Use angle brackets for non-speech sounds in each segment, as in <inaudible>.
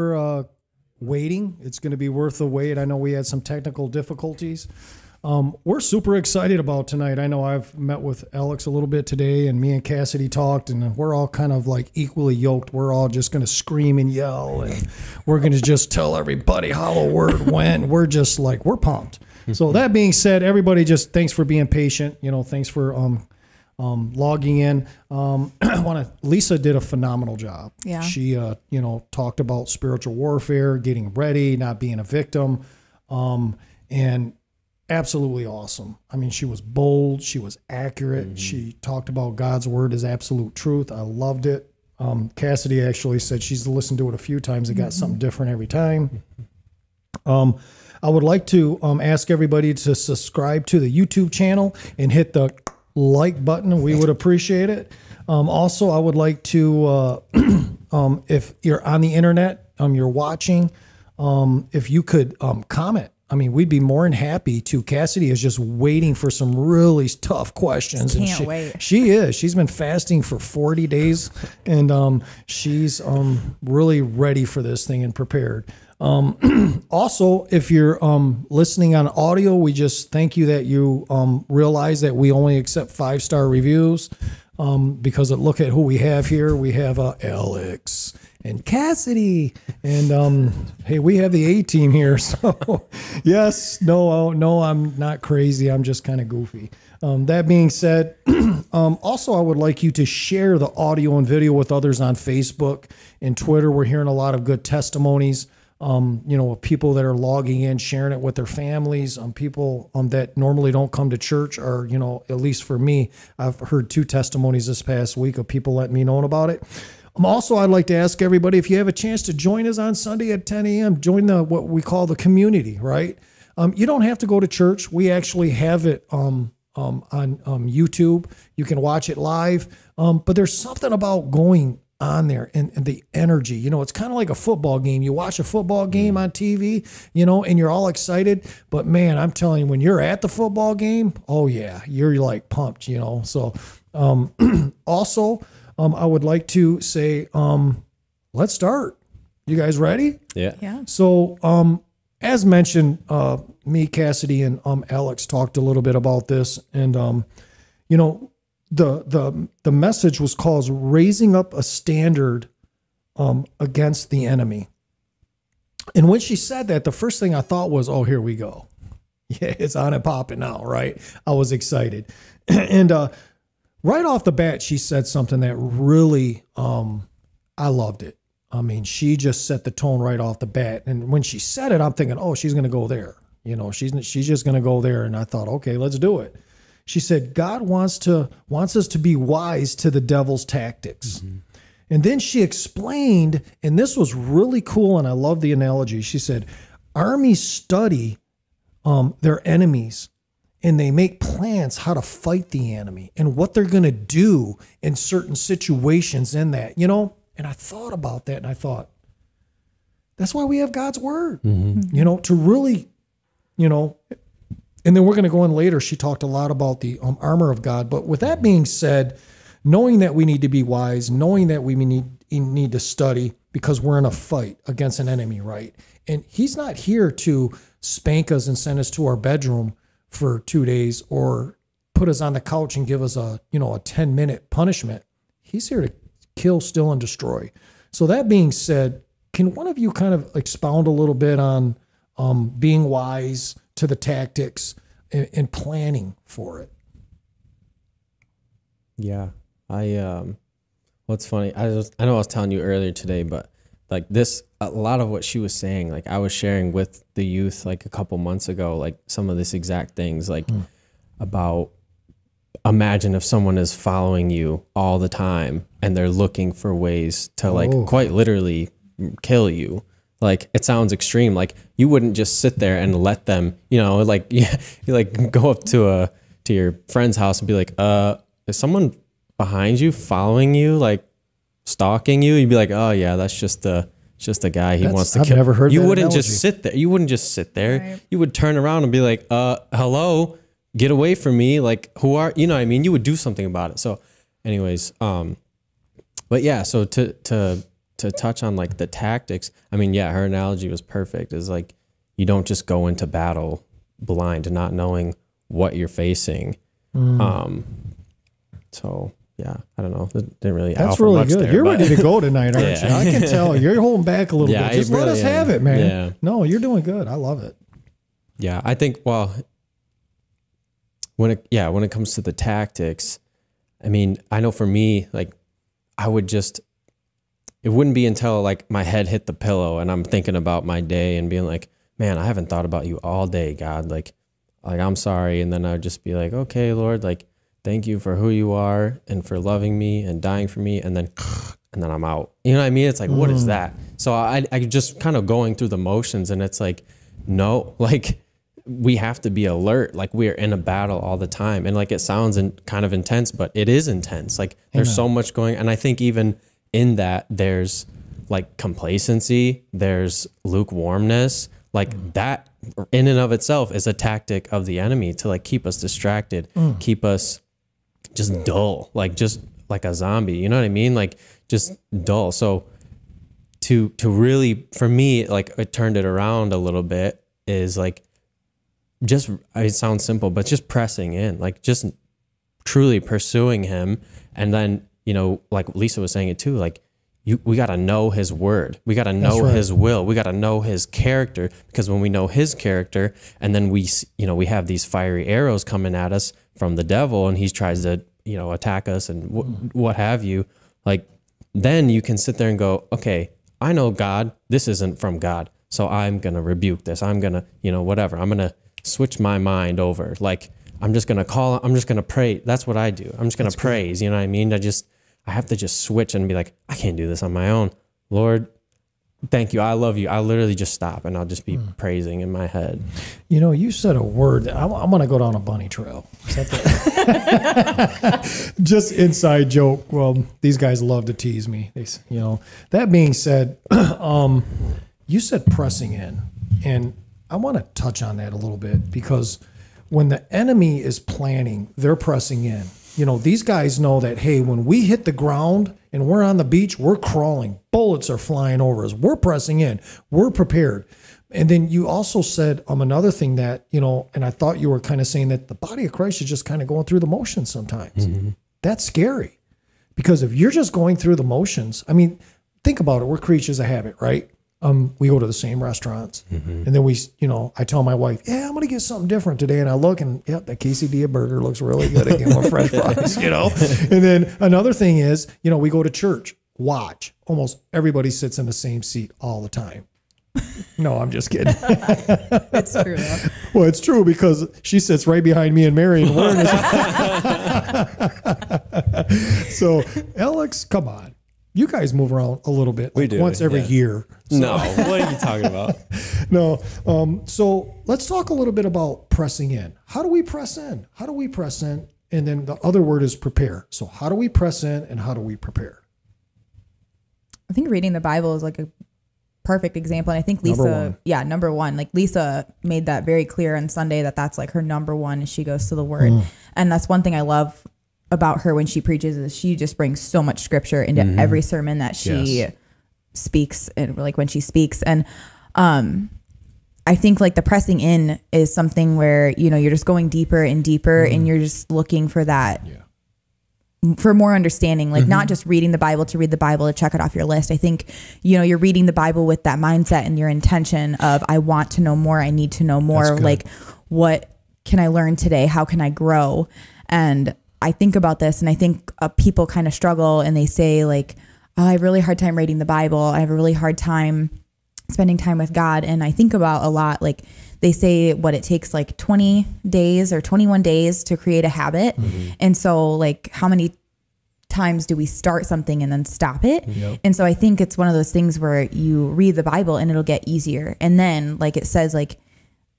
For uh, waiting. It's going to be worth the wait. I know we had some technical difficulties. Um, we're super excited about tonight. I know I've met with Alex a little bit today, and me and Cassidy talked, and we're all kind of like equally yoked. We're all just going to scream and yell, and we're going to just tell everybody how the word went. We're just like we're pumped. So that being said, everybody just thanks for being patient. You know, thanks for um, um, logging in. Um, I want to. Lisa did a phenomenal job. Yeah. She, uh, you know, talked about spiritual warfare, getting ready, not being a victim, um, and absolutely awesome. I mean, she was bold. She was accurate. She talked about God's word as absolute truth. I loved it. Um, Cassidy actually said she's listened to it a few times. It got something different every time. Um, I would like to um, ask everybody to subscribe to the YouTube channel and hit the like button. We would appreciate it. Um, also, I would like to, uh, <clears throat> um, if you're on the internet, um, you're watching, um, if you could um, comment. I mean, we'd be more than happy to. Cassidy is just waiting for some really tough questions. and Can't she, wait. She is. She's been fasting for 40 days, and um, she's um, really ready for this thing and prepared. Um, <clears throat> also, if you're um, listening on audio, we just thank you that you um, realize that we only accept five star reviews um, because look at who we have here. We have uh, Alex and Cassidy, and um, hey, we have the A team here. <laughs> So, yes, no, no, I'm not crazy. I'm just kind of goofy. Um, that being said, <clears throat> also, I would like you to share the audio and video with others on Facebook and Twitter. We're hearing a lot of good testimonies. Um, you know, people that are logging in, sharing it with their families. Um, people um, that normally don't come to church are, you know, at least for me, I've heard two testimonies this past week of people letting me know about it. Um, also, I'd like to ask everybody if you have a chance to join us on Sunday at 10 a.m. Join the what we call the community, right? Um, you don't have to go to church. We actually have it um, um, on um, YouTube. You can watch it live. Um, but there's something about going on there and, and the energy. You know, it's kind of like a football game. You watch a football game on TV, you know, and you're all excited. But man, I'm telling you, when you're at the football game, oh yeah, you're like pumped, you know. So um, <clears throat> also, um, I would like to say, um, let's start. You guys ready? Yeah. Yeah. So, um, as mentioned, uh, me, Cassidy, and um, Alex talked a little bit about this, and um, you know, the the the message was called "Raising Up a Standard um, Against the Enemy." And when she said that, the first thing I thought was, "Oh, here we go." <laughs> Yeah, it's on and popping now, right? I was excited, <clears throat> and uh, right off the bat, she said something that really, um, I loved it. I mean, she just set the tone right off the bat. And when she said it, I'm thinking, oh, she's going to go there. You know, she's she's just going to go there. And I thought, okay, let's do it. She said, God wants to wants us to be wise to the devil's tactics. And then she explained, and this was really cool, and I love the analogy. She said, armies study um, their enemies and they make plans how to fight the enemy and what they're going to do in certain situations in that, you know? And I thought about that and I thought, that's why we have God's word, you know, to really, you know, and then we're going to go in later. She talked a lot about the um, armor of God. But with that being said, knowing that we need to be wise, knowing that we need, need to study because we're in a fight against an enemy, right? And he's not here to spank us and send us to our bedroom for two days or put us on the couch and give us a, you know, a 10 minute punishment. He's here to kill, steal, and destroy. So that being said, can one of you kind of expound a little bit on um, being wise to the tactics and, and planning for it? Yeah. I um what's funny, I was I know I was telling you earlier today, but like this a lot of what she was saying, like I was sharing with the youth like a couple months ago, like some of this exact things, like about imagine if someone is following you all the time and they're looking for ways to like Oh. quite literally kill you. Like it sounds extreme. Like you wouldn't just sit there and let them, you know, <laughs> like yeah, you like go up to a to your friend's house and be like, uh, is someone behind you following you, like stalking you? You'd be like, oh yeah, that's just a just a guy. He That's- wants to I've kill. never heard You that wouldn't analogy. just sit there. You wouldn't just sit there. Right. You would turn around and be like, uh, hello, get away from me. Like who are you know? what I mean, you would do something about it. So, anyways, um, but yeah, so to to to touch on like the tactics, I mean, yeah, her analogy was perfect. Is like you don't just go into battle blind, not knowing what you're facing. Mm. Um, so yeah, I don't know. It didn't really. That's really good. there, you're but- ready to go <laughs> tonight, aren't Yeah. you? I can tell you're holding back a little Yeah, bit. Just I let really us have it, man. Yeah. No, you're doing good. I love it. Yeah, I think well when it yeah, when it comes to the tactics, I mean, I know for me, like I would just it wouldn't be until like my head hit the pillow and I'm thinking about my day and being like, man, I haven't thought about you all day, God. Like like I'm sorry. And then I'd just be like, okay, Lord, like thank you for who you are and for loving me and dying for me and then <sniffs> and then I'm out. You know what I mean? It's like, what is mm. that? So I I just kind of going through the motions and it's like, no, <laughs> like we have to be alert. Like we are in a battle all the time. And like it sounds in, kind of intense, but it is intense. Like there's so much going and I think even in that there's like complacency, there's lukewarmness, like mm. that in and of itself is a tactic of the enemy to like keep us distracted, mm. keep us just dull, like just like a zombie. You know what I mean? Like just dull. So to to really for me, like it turned it around a little bit is like just it sounds simple, but just pressing in, like just truly pursuing him. And then, you know, like Lisa was saying it too, like you we gotta know his word. We gotta know right. his will. We gotta know his character because when we know his character and then we you know, we have these fiery arrows coming at us from the devil and he tries to, you know, attack us and wh- what have you, like then you can sit there and go, okay, I know God, this isn't from God. So I'm going to rebuke this. I'm going to, you know, whatever. I'm going to switch my mind over. Like, I'm just going to call, I'm just going to pray. That's what I do. I'm just going to praise. You know what I mean? I just, I have to just switch and be like, I can't do this on my own. Lord, thank you. I love you. I literally just stop and I'll just be praising in my head. You know, you said a word. I'm, I'm going to go down a bunny trail. Is that the- <laughs> Just inside joke. Well, these guys love to tease me. They, you know. That being said, <clears throat> um, you said pressing in, and I want to touch on that a little bit because when the enemy is planning, they're pressing in. You know, these guys know that hey, when we hit the ground and we're on the beach, we're crawling. Bullets are flying over us. We're pressing in. We're prepared. And then you also said um another thing that, you know, and I thought you were kind of saying that the body of Christ is just kind of going through the motions sometimes. That's scary. Because if you're just going through the motions, I mean, think about it. We're creatures of habit, right? Um, we go to the same restaurants, and then we, you know, I tell my wife, "Yeah, I'm gonna get something different today," and I look, and yep, that quesadilla burger looks really good again with French fries, you know. <laughs> And then another thing is, you know, we go to church. Watch, almost everybody sits in the same seat all the time. <laughs> No, I'm just kidding. <laughs> It's true. Though. Well, it's true because she sits right behind me and Mary and we're So, Alex, come on. You guys move around a little bit. We like do, Once every yeah. year. No, what are you talking about? <laughs> No. Um, so let's talk a little bit about pressing in. How do we press in? How do we press in? And then the other word is prepare. So how do we press in and how do we prepare? I think reading the Bible is like a perfect example. And I think Lisa, one. yeah, number one, like Lisa made that very clear on Sunday that that's like her number one she goes to the Word. Mm. And that's one thing I love about her when she preaches is she just brings so much scripture into Mm-hmm. every sermon that she Yes. speaks and like when she speaks and um I think like the pressing in is something where you know you're just going deeper and deeper Mm-hmm. and you're just looking for that for more understanding like Mm-hmm. not just reading the bible to read the bible to check it off your list i think you know you're reading the bible with that mindset and your intention of i want to know more i need to know more like what can i learn today how can i grow and i think about this and i think uh, people kind of struggle and they say like oh, i have a really hard time reading the bible i have a really hard time spending time with God. And I think about a lot, like they say what it takes like 20 days or 21 days to create a habit. And so, like, how many times do we start something and then stop it? And so I think it's one of those things where you read the Bible and it'll get easier. And then, like it says, like,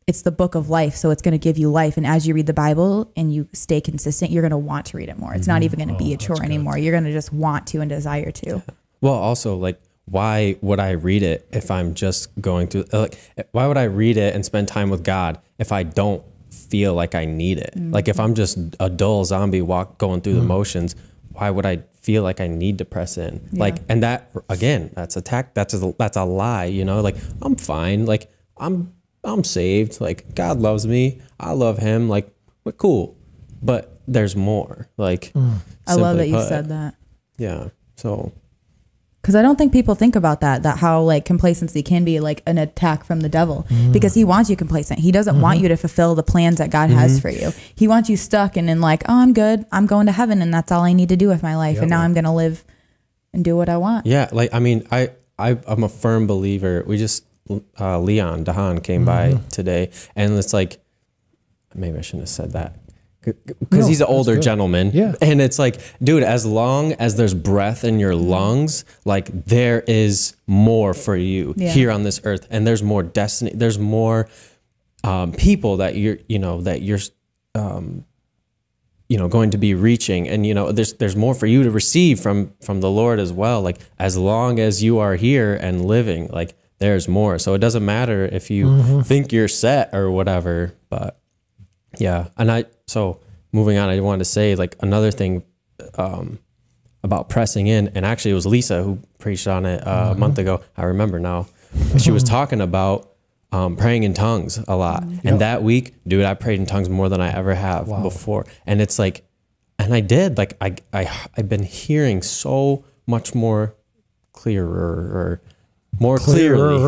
it's the book of life, so it's going to give you life. And as you read the Bible and you stay consistent, you're going to want to read it more. It's not mm-hmm. even going to be oh, a chore anymore. You're going to just want to and desire to. Well, also like why would I read it if I'm just going through uh, like eh, why would I read it and spend time with God if I don't feel like I need it? Mm-hmm. Like if I'm just a dull zombie walk going through the mm-hmm. motions, why would I feel like I need to press in. Like, and that again, that's a tack. That's a that's a lie. You know, like I'm fine. Like I'm I'm saved. Like God loves me. I love Him. Like we're cool. But there's more. Like I love simply that you said that. Yeah. So Because I don't think people think about that, that how like complacency can be like an attack from the devil Mm. because he wants you complacent. He doesn't want Mm-hmm. you to fulfill the plans that God has for you. He wants you stuck and in like, oh, I'm good. I'm going to heaven and that's all I need to do with my life. And now I'm going to live and do what I want. Yeah, like I mean, I, I I'm a firm believer. We just uh, Leon Dahan came by Mm-hmm. today, and it's like maybe I shouldn't have said that because No, he's an older gentleman. Yeah. and it's like, dude, as long as there's breath in your lungs, like there is more for you Yeah. here on this earth, and there's more destiny. There's more um, people that you're, you know, that you're. Um, you know going to be reaching and you know there's there's more for you to receive from from the lord as well like as long as you are here and living like there's more. So it doesn't matter if you think you're set or whatever but yeah. And i so moving on i wanted to say like another thing um about pressing in and actually it was lisa who preached on it uh, a month ago. I remember now. She was talking about um, praying in tongues a lot. And that week dude i prayed in tongues more than i ever have before. And it's like and i did like i, I i've been hearing so much more clearer or more clearly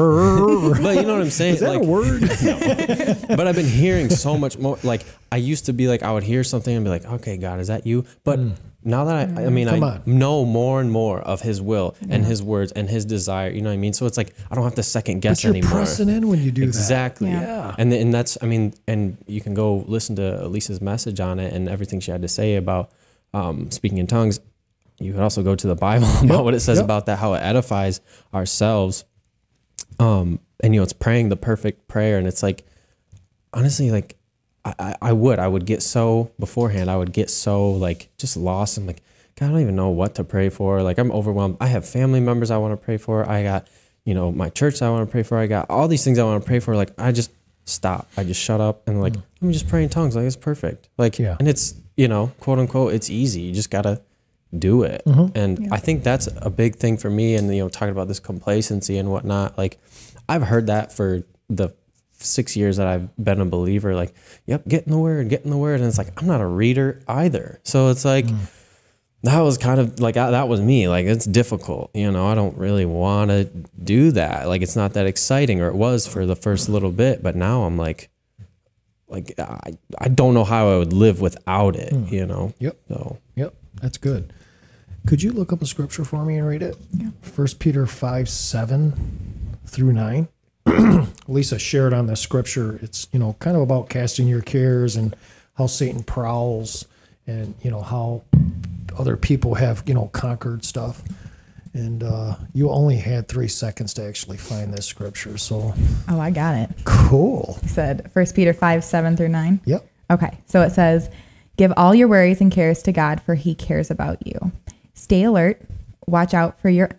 but you know what i'm saying Is that like a word? <laughs> but I've been hearing so much more. Like I used to be like, I would hear something and be like, okay, God, is that you? But now that I, I mean, Come I on. know more and more of His will and His words and His desire. You know what I mean? So it's like I don't have to second guess But you're anymore. pressing in when you do Exactly. Yeah. Yeah. And and that's I mean, and you can go listen to Lisa's message on it and everything she had to say about um, speaking in tongues. You can also go to the Bible <laughs> about what it says Yep. about that, how it edifies ourselves. Um, and you know, it's praying the perfect prayer, and it's like honestly, like I, I, I would, I would get so beforehand, I would get so like just lost and like, God, I don't even know what to pray for. Like I'm overwhelmed. I have family members I want to pray for. I got, you know, my church I want to pray for. I got all these things I want to pray for. Like I just stop. I just shut up and like, I'm just praying tongues. Like it's perfect. Like, Yeah. and it's, you know, quote unquote, it's easy. You just gotta do it. And I think that's a big thing for me. And, you know, talking about this complacency and whatnot, like I've heard that for the six years that I've been a believer, like, yep, get in the word, get in the word. And it's like, I'm not a reader either. So it's like, that was kind of like, uh, that was me. Like, it's difficult. You know, I don't really want to do that. Like, it's not that exciting, or it was for the first little bit. But now I'm like, like, I, I don't know how I would live without it, you know? Yep. So, Yep, that's good. Could you look up a scripture for me and read it? First Peter five seven through nine. <clears throat> Lisa shared on this scripture. It's you know kind of about casting your cares and how Satan prowls, and you know how other people have you know conquered stuff. And uh, you only had three seconds to actually find this scripture, so Oh, I got it. cool. He said 1 Peter 5, 7 through 9. Yep. Okay, so it says, Give all your worries and cares to God, for he cares about you. Stay alert, watch out for your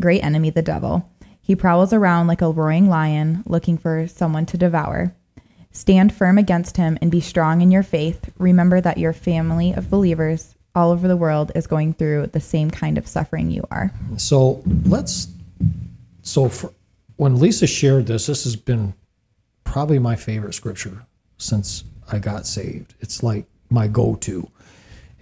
great enemy, the devil. He prowls around like a roaring lion, looking for someone to devour. Stand firm against him and be strong in your faith. Remember that your family of believers all over the world is going through the same kind of suffering you are. So let's. So for, when Lisa shared this, this has been probably my favorite scripture since I got saved. It's like my go-to,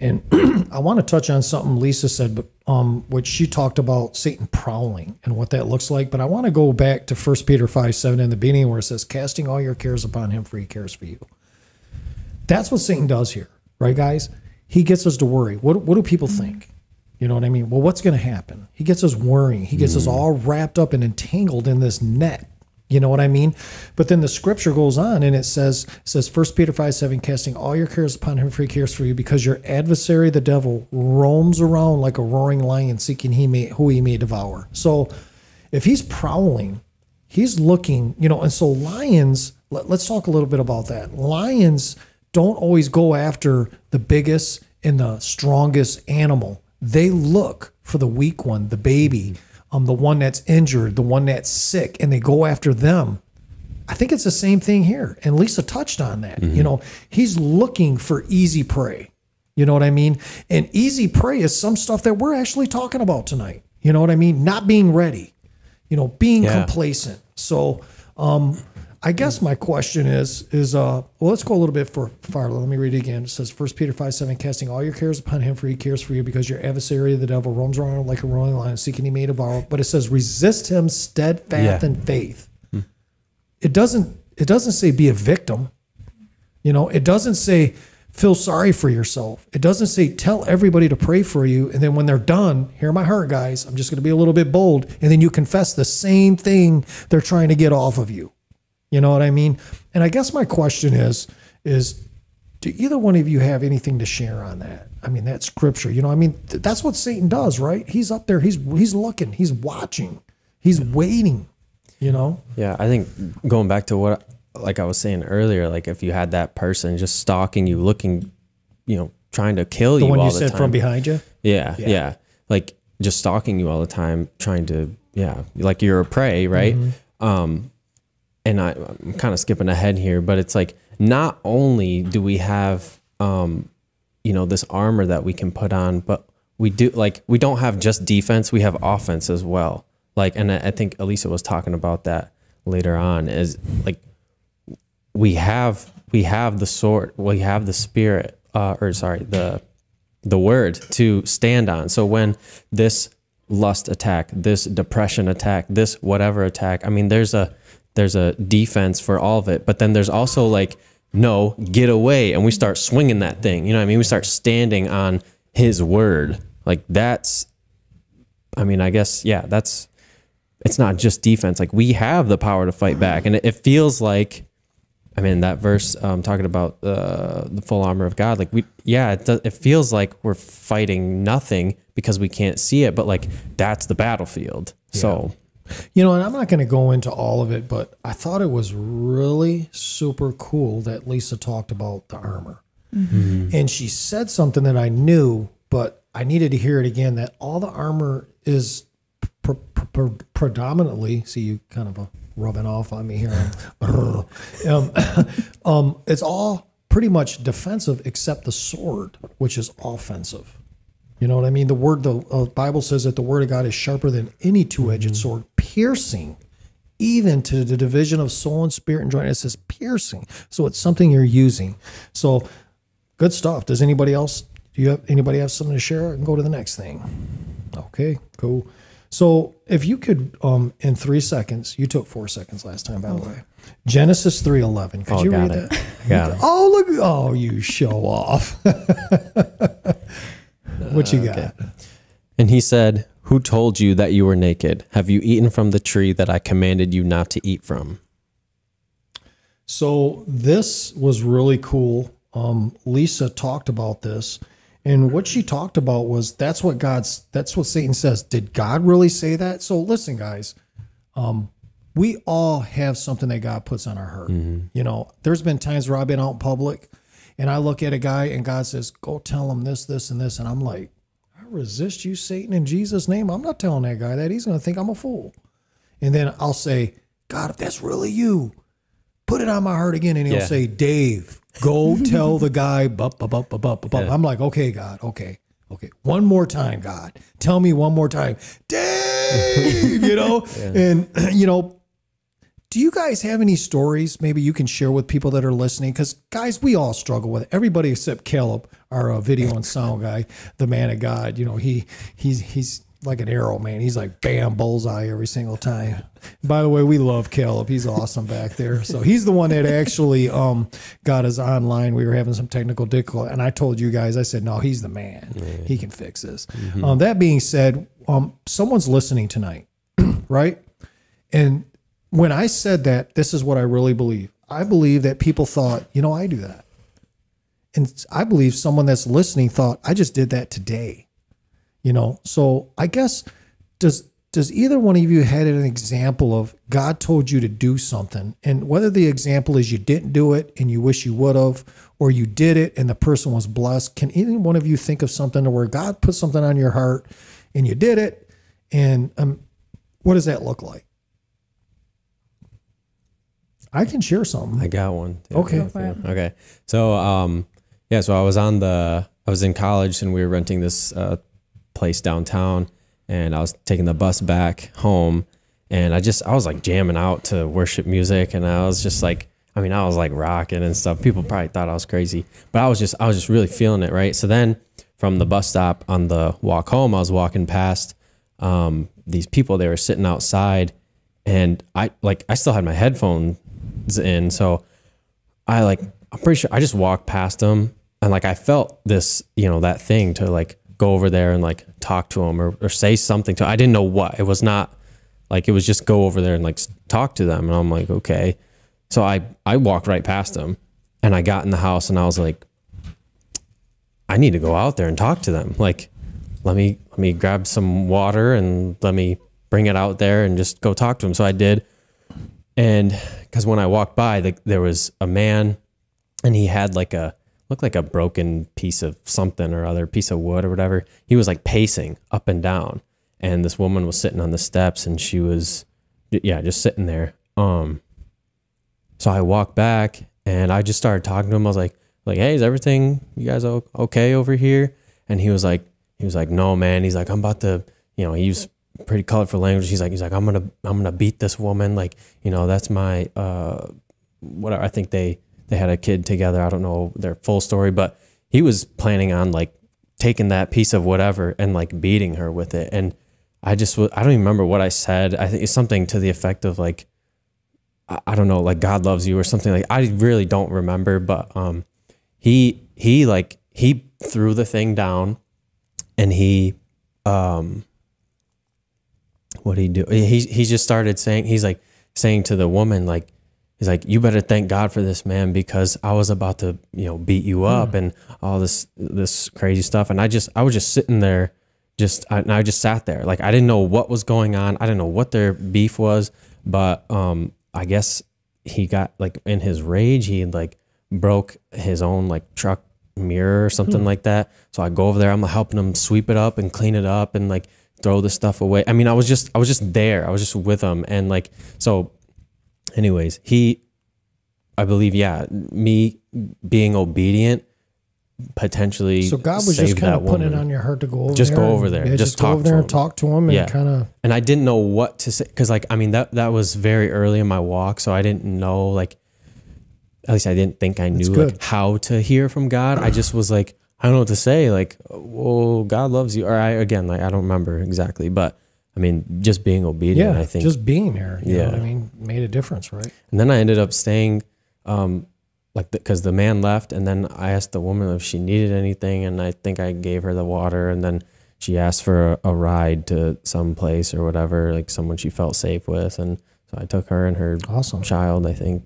and <clears throat> I want to touch on something Lisa said, but um, which she talked about Satan prowling and what that looks like. But I want to go back to First Peter five seven in the beginning where it says, "Casting all your cares upon Him, for He cares for you." That's what Satan does here, right, guys? He gets us to worry. What what do people think? You know what I mean? Well, what's going to happen? He gets us worrying. He gets us all wrapped up and entangled in this net. You know what I mean? But then the scripture goes on and it says, it says First Peter 5 7, casting all your cares upon him, for he cares for you, because your adversary, the devil, roams around like a roaring lion, seeking he may who he may devour. So if he's prowling, he's looking, you know, and so lions, let, us talk a little bit about that. Lions don't always go after the biggest and the strongest animal. They look for the weak one, the baby, um, the one that's injured, the one that's sick, and they go after them. I think it's the same thing here. And Lisa touched on that. You know, he's looking for easy prey. You know what I mean? And easy prey is some stuff that we're actually talking about tonight. You know what I mean? Not being ready, you know, being Yeah. complacent. So, um, I guess my question is is uh well let's go a little bit for farther. Let me read it again. It says First Peter five seven, casting all your cares upon him, for he cares for you, because your adversary the devil roams around like a roaring lion, seeking he may devour. But it says resist him steadfast Yeah. in faith. It doesn't it doesn't say be a victim. You know, it doesn't say feel sorry for yourself. It doesn't say tell everybody to pray for you. And then when they're done, hear my heart, guys. I'm just going to be a little bit bold. And then you confess the same thing they're trying to get off of you. You know what I mean? And I guess my question is, is do either one of you have anything to share on that? I mean, that scripture, you know, I mean, th- that's what Satan does, right? He's up there, he's he's looking, he's watching, he's waiting, you know? Yeah, I think going back to what like I was saying earlier, like if you had that person just stalking you, looking, you know, trying to kill The you one all you the said time. from behind you. Yeah, yeah, Like just stalking you all the time, trying to, yeah, like you're a prey, right? Mm-hmm. Um, and I, I'm kind of skipping ahead here, but it's like not only do we have, um, you know, this armor that we can put on, but we do like we don't have just defense; we have offense as well. Like, and I I think Elisa was talking about that later on. Is like we have we have the sword, we have the spirit, uh, or sorry, the the word to stand on. So when this lust attack, this depression attack, this whatever attack, I mean, there's a there's a defense for all of it, but then there's also like no, get away, and we start swinging that thing. You know what I mean? We start standing on His word. Like that's, I mean, I guess yeah, that's. It's not just defense. Like we have the power to fight back, and it, it feels like I mean, that verse um, talking about uh, the full armor of God, like we, yeah, it, does, it feels like we're fighting nothing because we can't see it, but like that's the battlefield. So You know, and I'm not going to go into all of it, but I thought it was really super cool that Lisa talked about the armor. And she said something that I knew, but I needed to hear it again that all the armor is pr- pr- pr- predominantly, see you kind of uh, rubbing off on me here. <laughs> um, <laughs> um, it's all pretty much defensive except the sword, which is offensive. You know what I mean? The word, the uh, Bible says that the word of God is sharper than any two-edged sword, piercing even to the division of soul and spirit and joint. It says piercing, so it's something you're using. So, good stuff. Does anybody else? Do you have anybody have something to share? I can go to the next thing. Okay, cool. So, if you could, um, in three seconds, you took four seconds last time, by the way. Genesis three eleven. Could Oh, you got read it. that? <laughs> Got it. Oh look! Oh, you show off. <laughs> what you got? And he said, Who told you that you were naked? Have you eaten from the tree that I commanded you not to eat from? So this was really cool. Um, Lisa talked about this, and what she talked about was that's what God's that's what Satan says. Did God really say that? So listen, guys, um, we all have something that God puts on our heart. You know, there's been times where I've been out in public, and I look at a guy, and God says, "Go tell him this, this, and this," and I'm like, "I resist you, Satan, in Jesus' name." I'm not telling that guy that. He's going to think I'm a fool. And then I'll say, "God, if that's really you." put it on my heart again. And he'll Yeah. say, Dave, go <laughs> tell the guy, bup, bup, bup, bup, bup, bup, bup. I'm like, okay, God, okay, okay. One more time, God. Tell me one more time, Dave, you know? <laughs> And, <clears throat> you know, do you guys have any stories maybe you can share with people that are listening? Because, guys, we all struggle with it. Everybody except Caleb, our uh, video and sound guy, the man of God. You know, he he's he's like an arrow, man. He's like bam, bullseye every single time. By the way, we love Caleb. He's awesome back there. So he's the one that actually um, got us online. We were having some technical difficulty, and I told you guys, I said, no, he's the man. He can fix this. Um, that being said, um, someone's listening tonight, <clears throat> right? And when I said that, this is what I really believe. I believe that people thought, you know, I do that. And I believe someone that's listening thought, I just did that today. You know, so I guess does does either one of you had an example of God told you to do something, and whether the example is you didn't do it and you wish you would have, or you did it and the person was blessed? Can either one of you think of something where God put something on your heart and you did it, and um, what does that look like? I can share something. I got one. too. Okay. Go. Okay. So, um, yeah, so I was on the I was in college and we were renting this uh, place downtown, and I was taking the bus back home, and I just I was like jamming out to worship music, and I was just like. I mean, I was like rocking and stuff. People probably thought I was crazy, but I was just, I was just really feeling it, right? So then, from the bus stop on the walk home, I was walking past um, these people. They were sitting outside, and I like, I still had my headphones in, so I like, I'm pretty sure I just walked past them, and like, I felt this, you know, that thing to like go over there and like talk to them or, or say something to. I didn't know what. It was not like it was just go over there and like talk to them, and I'm like, okay. So I I walked right past them, and I got in the house, and I was like, I need to go out there and talk to them. Like, let me let me grab some water and let me bring it out there and just go talk to them. So I did, and because when I walked by, the, there was a man, and he had like a looked like a broken piece of something or other piece of wood or whatever. He was like pacing up and down, and this woman was sitting on the steps, and she was yeah just sitting there. Um, so I walked back and I just started talking to him. I was like, like, hey, is everything you guys okay over here? And he was like, he was like, no, man. He's like, I'm about to, you know, he used pretty colorful language. He's like, he's like, I'm gonna, I'm gonna beat this woman. Like, you know, that's my, uh, whatever. I think they, they had a kid together. I don't know their full story, but he was planning on like taking that piece of whatever and like beating her with it. And I just, I don't even remember what I said. I think it's something to the effect of like, I don't know, like God loves you or something like I really don't remember, but um he he like he threw the thing down and he um what he do he he just started saying he's like saying to the woman like he's like you better thank God for this man because I was about to you know beat you up and all this this crazy stuff. And I just I was just sitting there just I, and I just sat there. Like I didn't know what was going on. I didn't know what their beef was. But um I guess he got like in his rage he like broke his own like truck mirror or something like that. So I go over there I'm helping him sweep it up and clean it up and like throw the stuff away I mean I was just I was just there I was just with him and like so anyways he I believe yeah me being obedient potentially So God was just kind of putting it on your heart to go over Just there. go over there. Yeah, Just go talk over there and him. talk to him and Yeah. kind of. and I didn't know what to say because like I mean that that was very early in my walk, so I didn't know like at least I didn't think I knew like how to hear from God. I just was like I don't know what to say. Like, well, God loves you, or I again like I don't remember exactly, but I mean just being obedient. Yeah, I think just being there. You know Yeah. I mean? Made a difference, right? and then I ended up staying, um, like because the, man left, and then I asked the woman if she needed anything, and I think I gave her the water, and then she asked for a, a ride to some place or whatever, like someone she felt safe with, and so I took her and her Awesome. child, I think,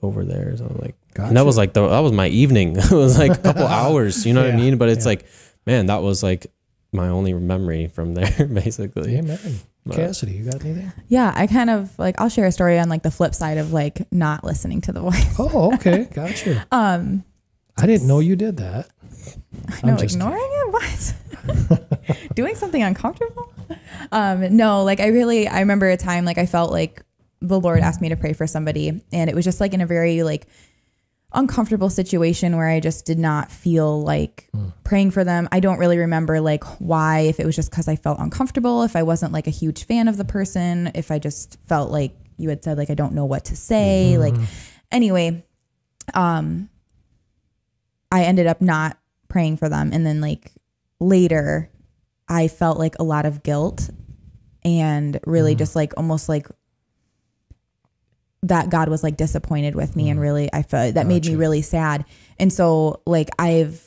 over there. So like, Gotcha. and that was like the that was my evening. <laughs> it was like a couple <laughs> hours, you know what I mean? But it's yeah. like, man, that was like my only memory from there, <laughs> basically. Amen. But- Cassidy, you got anything? Yeah, I kind of like I'll share a story on like the flip side of like not listening to the voice. Oh, okay. Gotcha. Um, I didn't know you did that. I know I'm ignoring it. What? Doing something uncomfortable? Um, no, like I really I remember a time like I felt like the Lord asked me to pray for somebody, and it was just like in a very like uncomfortable situation where I just did not feel like hmm. praying for them. I don't really remember like why, if it was just because I felt uncomfortable, if I wasn't like a huge fan of the person, if I just felt like you had said like I don't know what to say. Mm-hmm. Like anyway, um I ended up not praying for them. And then like later I felt like a lot of guilt and really mm-hmm. just like almost like that God was like disappointed with me and mm. really I felt that made me really sad. And so like I've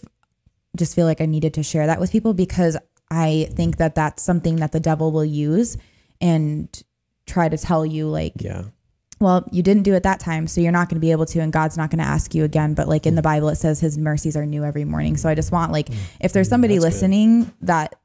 just feel like I needed to share that with people because I think that that's something that the devil will use and try to tell you like Yeah. well, you didn't do it that time, so you're not going to be able to, and God's not going to ask you again. But like in the mm. Bible, it says His mercies are new every morning. So I just want like mm. if there's somebody That's good. listening that ha-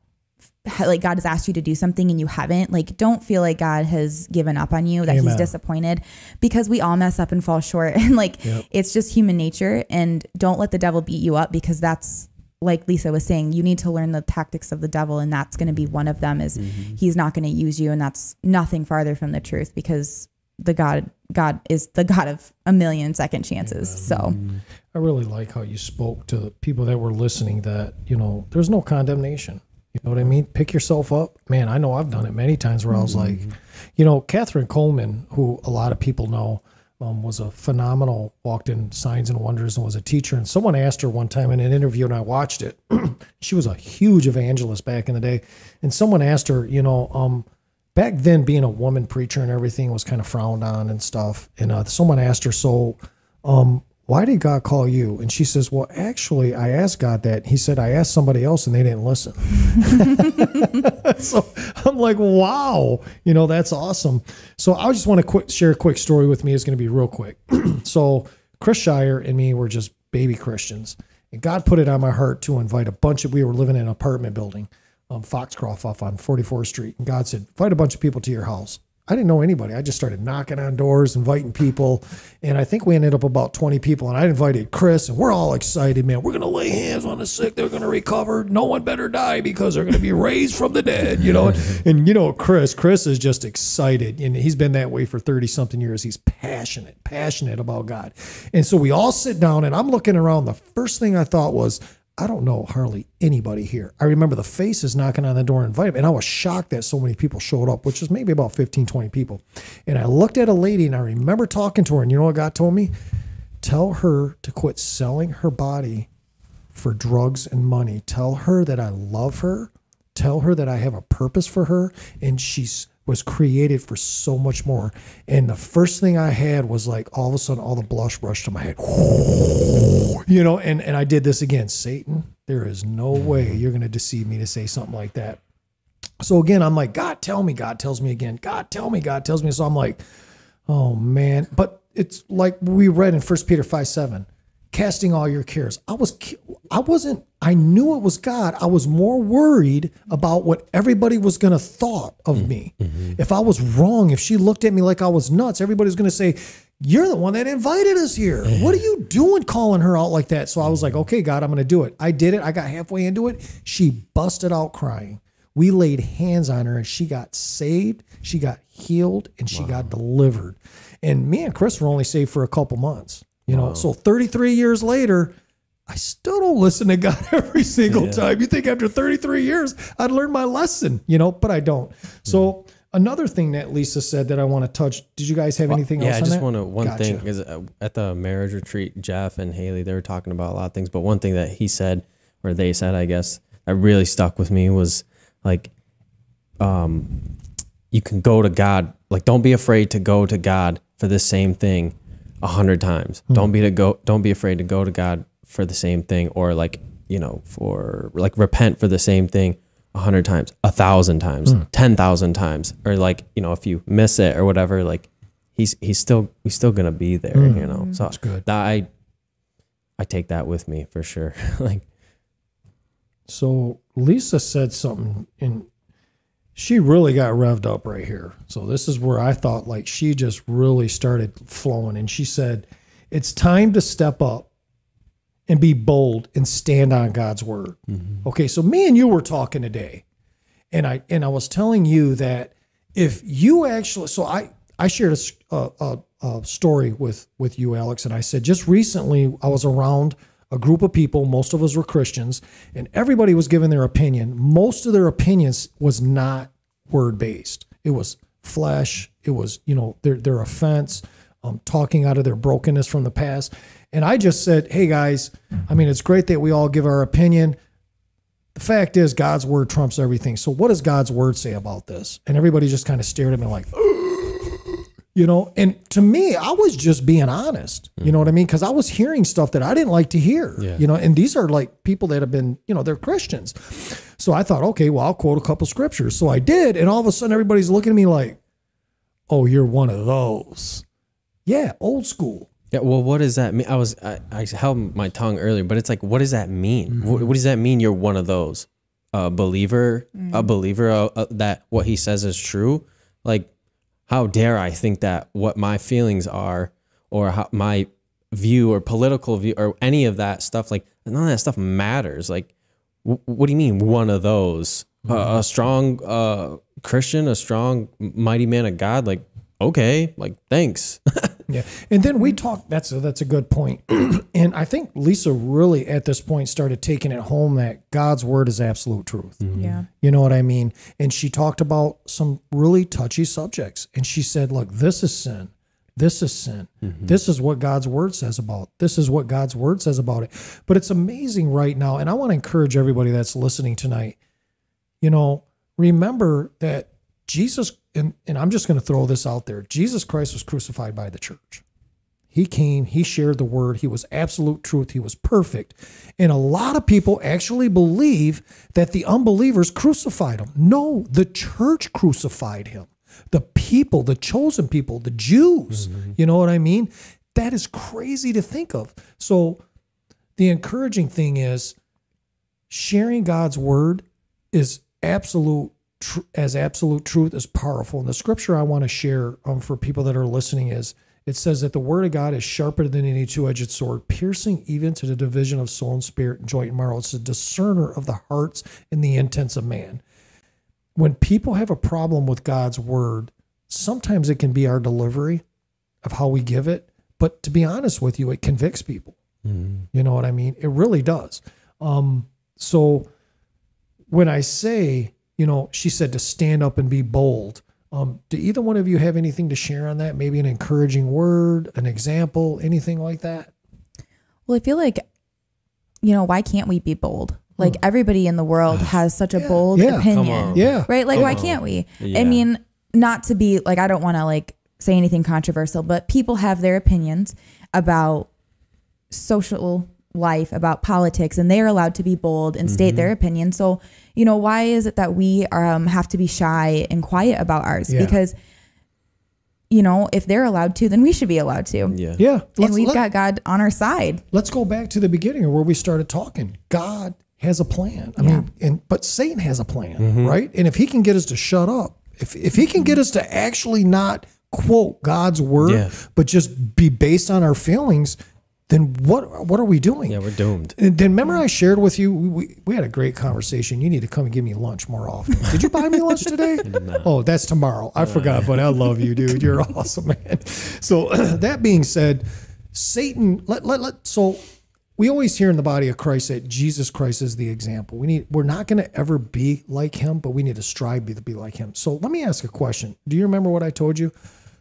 like God has asked you to do something and you haven't, like don't feel like God has given up on you, that He's disappointed, because we all mess up and fall short, <laughs> and like Yep. it's just human nature. And don't let the devil beat you up because that's like Lisa was saying, you need to learn the tactics of the devil, and that's going to be one of them. Is mm-hmm. he's not going to use you, and that's nothing farther from the truth because the God God is the God of a million second chances. So mm-hmm. I really like how you spoke to the people that were listening that, you know, there's no condemnation. You know what I mean? Pick yourself up. Man, I know I've done it many times where I was like, you know, Kathryn Kuhlman, who a lot of people know, um, was a phenomenal, walked in Signs and Wonders and was a teacher. And someone asked her one time in an interview, and I watched it. <clears throat> she was a huge evangelist back in the day. And someone asked her, you know, um, back then being a woman preacher and everything was kind of frowned on and stuff. And uh, someone asked her, so um, why did God call you? And she says, well, actually, I asked God that. He said, I asked somebody else and they didn't listen. <laughs> so I'm like, wow, you know, that's awesome. So I just want to quick share a quick story with me. It's going to be real quick. <clears throat> so Chris Shire and me were just baby Christians. And God put it on my heart to invite a bunch of, we were living in an apartment building, um, Foxcroft off on 44th Street. And God said, invite a bunch of people to your house. I didn't know anybody. I just started knocking on doors, inviting people. And I think we ended up about 20 people. And I invited Chris, and we're all excited, man. We're going to lay hands on the sick. They're going to recover. No one better die because they're going to be raised from the dead, you know? <laughs> and, you know, Chris, Chris is just excited. And he's been that way for 30 something years. He's passionate, passionate about God. And so we all sit down, and I'm looking around. The first thing I thought was, I don't know hardly anybody here. I remember the faces knocking on the door and inviting me, and I was shocked that so many people showed up, which was maybe about 15, 20 people. And I looked at a lady and I remember talking to her, and you know what God told me? Tell her to quit selling her body for drugs and money. Tell her that I love her. Tell her that I have a purpose for her, and she's was created for so much more. And the first thing I had was like all of a sudden all the blush rushed to my head. <laughs> You know, and, and I did this again. Satan, there is no way you're gonna deceive me to say something like that. So again, I'm like, God tell me, God tells me again, God tell me, God tells me. So I'm like, oh man. But it's like we read in First Peter 5 7, casting all your cares. I was I wasn't I knew it was God. I was more worried about what everybody was going to thought of mm-hmm. me. Mm-hmm. If I was wrong, if she looked at me like I was nuts, everybody's going to say, "You're the one that invited us here. What are you doing calling her out like that?" So I was like, mm-hmm. "Okay, God, I'm going to do it." I did it. I got halfway into it. She busted out crying. We laid hands on her and she got saved, she got healed, and she got delivered. And me and Chris were only saved for a couple months. You know, so 33 years later, I still don't listen to God <laughs> every single time. You think after 33 years, I'd learn my lesson, you know, but I don't. So another thing that Lisa said that I want to touch. Did you guys have anything yeah, else? Yeah, I just that? want to one Gotcha. thing is uh, at the marriage retreat, Jeff and Haley they were talking about a lot of things, but one thing that he said or they said, I guess, that really stuck with me was like, um, you can go to God. Like, don't be afraid to go to God for the same thing a hundred times. Hmm. Don't be to go. Don't be afraid to go to God for the same thing, or like you know, for like repent for the same thing a hundred times, a thousand times, Hmm. ten thousand times, or like you know, if you miss it or whatever, like he's he's still he's still gonna be there. You know, so. That's good. that I I take that with me for sure. <laughs> like So Lisa said something and she really got revved up right here. So this is where I thought like she just really started flowing and she said, "It's time to step up and be bold and stand on God's word." Mm-hmm. Okay, so me and you were talking today. And I and I was telling you that if you actually so I I shared a a story with with you Alex and I said just recently I was around a group of people most of us were Christians and everybody was giving their opinion. Most of their opinions was not word based it was flesh. It was you know their their offense um, talking out of their brokenness from the past. And I just said hey guys I mean it's great that we all give our opinion. The fact is God's word trumps everything. So what does God's word say about this? And everybody just kind of stared at me like, you know, and to me, I was just being honest. You know what I mean? Because I was hearing stuff that I didn't like to hear. Yeah. You know, and these are like people that have been, you know, they're Christians. So I thought, okay, well, I'll quote a couple scriptures. So I did, and all of a sudden everybody's looking at me like, oh, you're one of those. Yeah, old school. Yeah, well, what does that mean? I was I, I held my tongue earlier, but it's like, what does that mean? Mm-hmm. What, what does that mean? You're one of those, a believer, a believer uh, uh, that what he says is true. Like, how dare I think that what my feelings are, or how my view or political view or any of that stuff, like none of that stuff matters. Like, wh- what do you mean one of those? Uh, a strong uh, Christian, a strong mighty man of God. Like, okay, like thanks. <laughs> Yeah, and then we talked. That's a, that's a good point, <clears throat> and I think Lisa really at this point started taking it home that God's word is absolute truth. Mm-hmm. Yeah. You know what I mean? And she talked about some really touchy subjects, and she said, "Look, this is sin. This is sin. Mm-hmm. This is what God's word says about. This is what God's word says about it." But it's amazing right now, and I want to encourage everybody that's listening tonight. You know, remember that Jesus, and, and I'm just going to throw this out there Jesus Christ was crucified by the church. He came, he shared the word, he was absolute truth, he was perfect. And a lot of people actually believe that the unbelievers crucified him. No, the church crucified him. The people, the chosen people, the Jews. Mm-hmm. You know what I mean? That is crazy to think of. So the encouraging thing is sharing God's word is absolute tr- as absolute truth is powerful. And the scripture I want to share um, for people that are listening is it says that the word of God is sharper than any two-edged sword, piercing even to the division of soul and spirit and joint and marrow. It's a discerner of the hearts and the intents of man. When people have a problem with God's word, sometimes it can be our delivery of how we give it. But to be honest with you, it convicts people. You know what I mean? It really does. Um, so when I say, you know, she said to stand up and be bold. Um, do either one of you have anything to share on that? Maybe an encouraging word, an example, anything like that? Well, I feel like, you know, why can't we be bold? Like everybody in the world <sighs> has such a bold Yeah. Opinion. Yeah. Right? Like, why on. can't we? Yeah. I mean, not to be like, I don't want to like say anything controversial, but people have their opinions about social life, about politics, and they are allowed to be bold and state their opinion. So, you know, why is it that we um, have to be shy and quiet about ours? Yeah. Because, you know, if they're allowed to, then we should be allowed to. Yeah. Yeah. And Let's, we've let, got God on our side. let's go back to the beginning of where we started talking. God has a plan. I mean, and but Satan has a plan, right? And if he can get us to shut up, if if he can get us to actually not quote God's word, Yeah. but just be based on our feelings, then what what are we doing? Yeah, we're doomed. And then remember I shared with you we, we, we had a great conversation. You need to come and give me lunch more often. Did you buy me lunch today? <laughs> Oh, that's tomorrow. I forgot, but I love you, dude. You're <laughs> awesome, man. So <clears throat> that being said, Satan let, let, let so we always hear in the body of Christ that Jesus Christ is the example. We need we're not going to ever be like him, but we need to strive to be like him. So let me ask a question. Do you remember what I told you?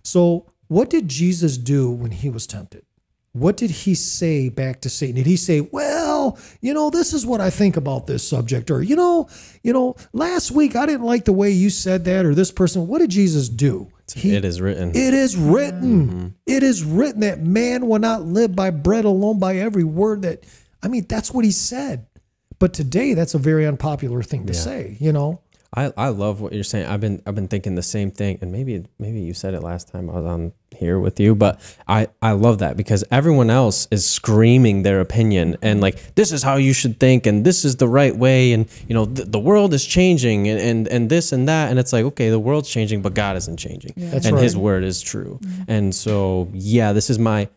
So what did Jesus do when he was tempted? What did he say back to Satan? Did he say, "Well, you know, this is what I think about this subject," or you know, you know, last week I didn't like the way you said that, or this person? What did Jesus do? He, it is written. it is written. Mm-hmm. It is written that man will not live by bread alone, by every word that. I mean, that's what he said. But today, that's a very unpopular thing to say. You know. I, I love what you're saying. I've been I've been thinking the same thing, and maybe maybe you said it last time I was on here with you, but I I love that because everyone else is screaming their opinion and like this is how you should think and this is the right way and you know th- the world is changing and, and and this and that and it's like okay the world's changing but God isn't changing That's and His word is true mm-hmm. and so yeah this is my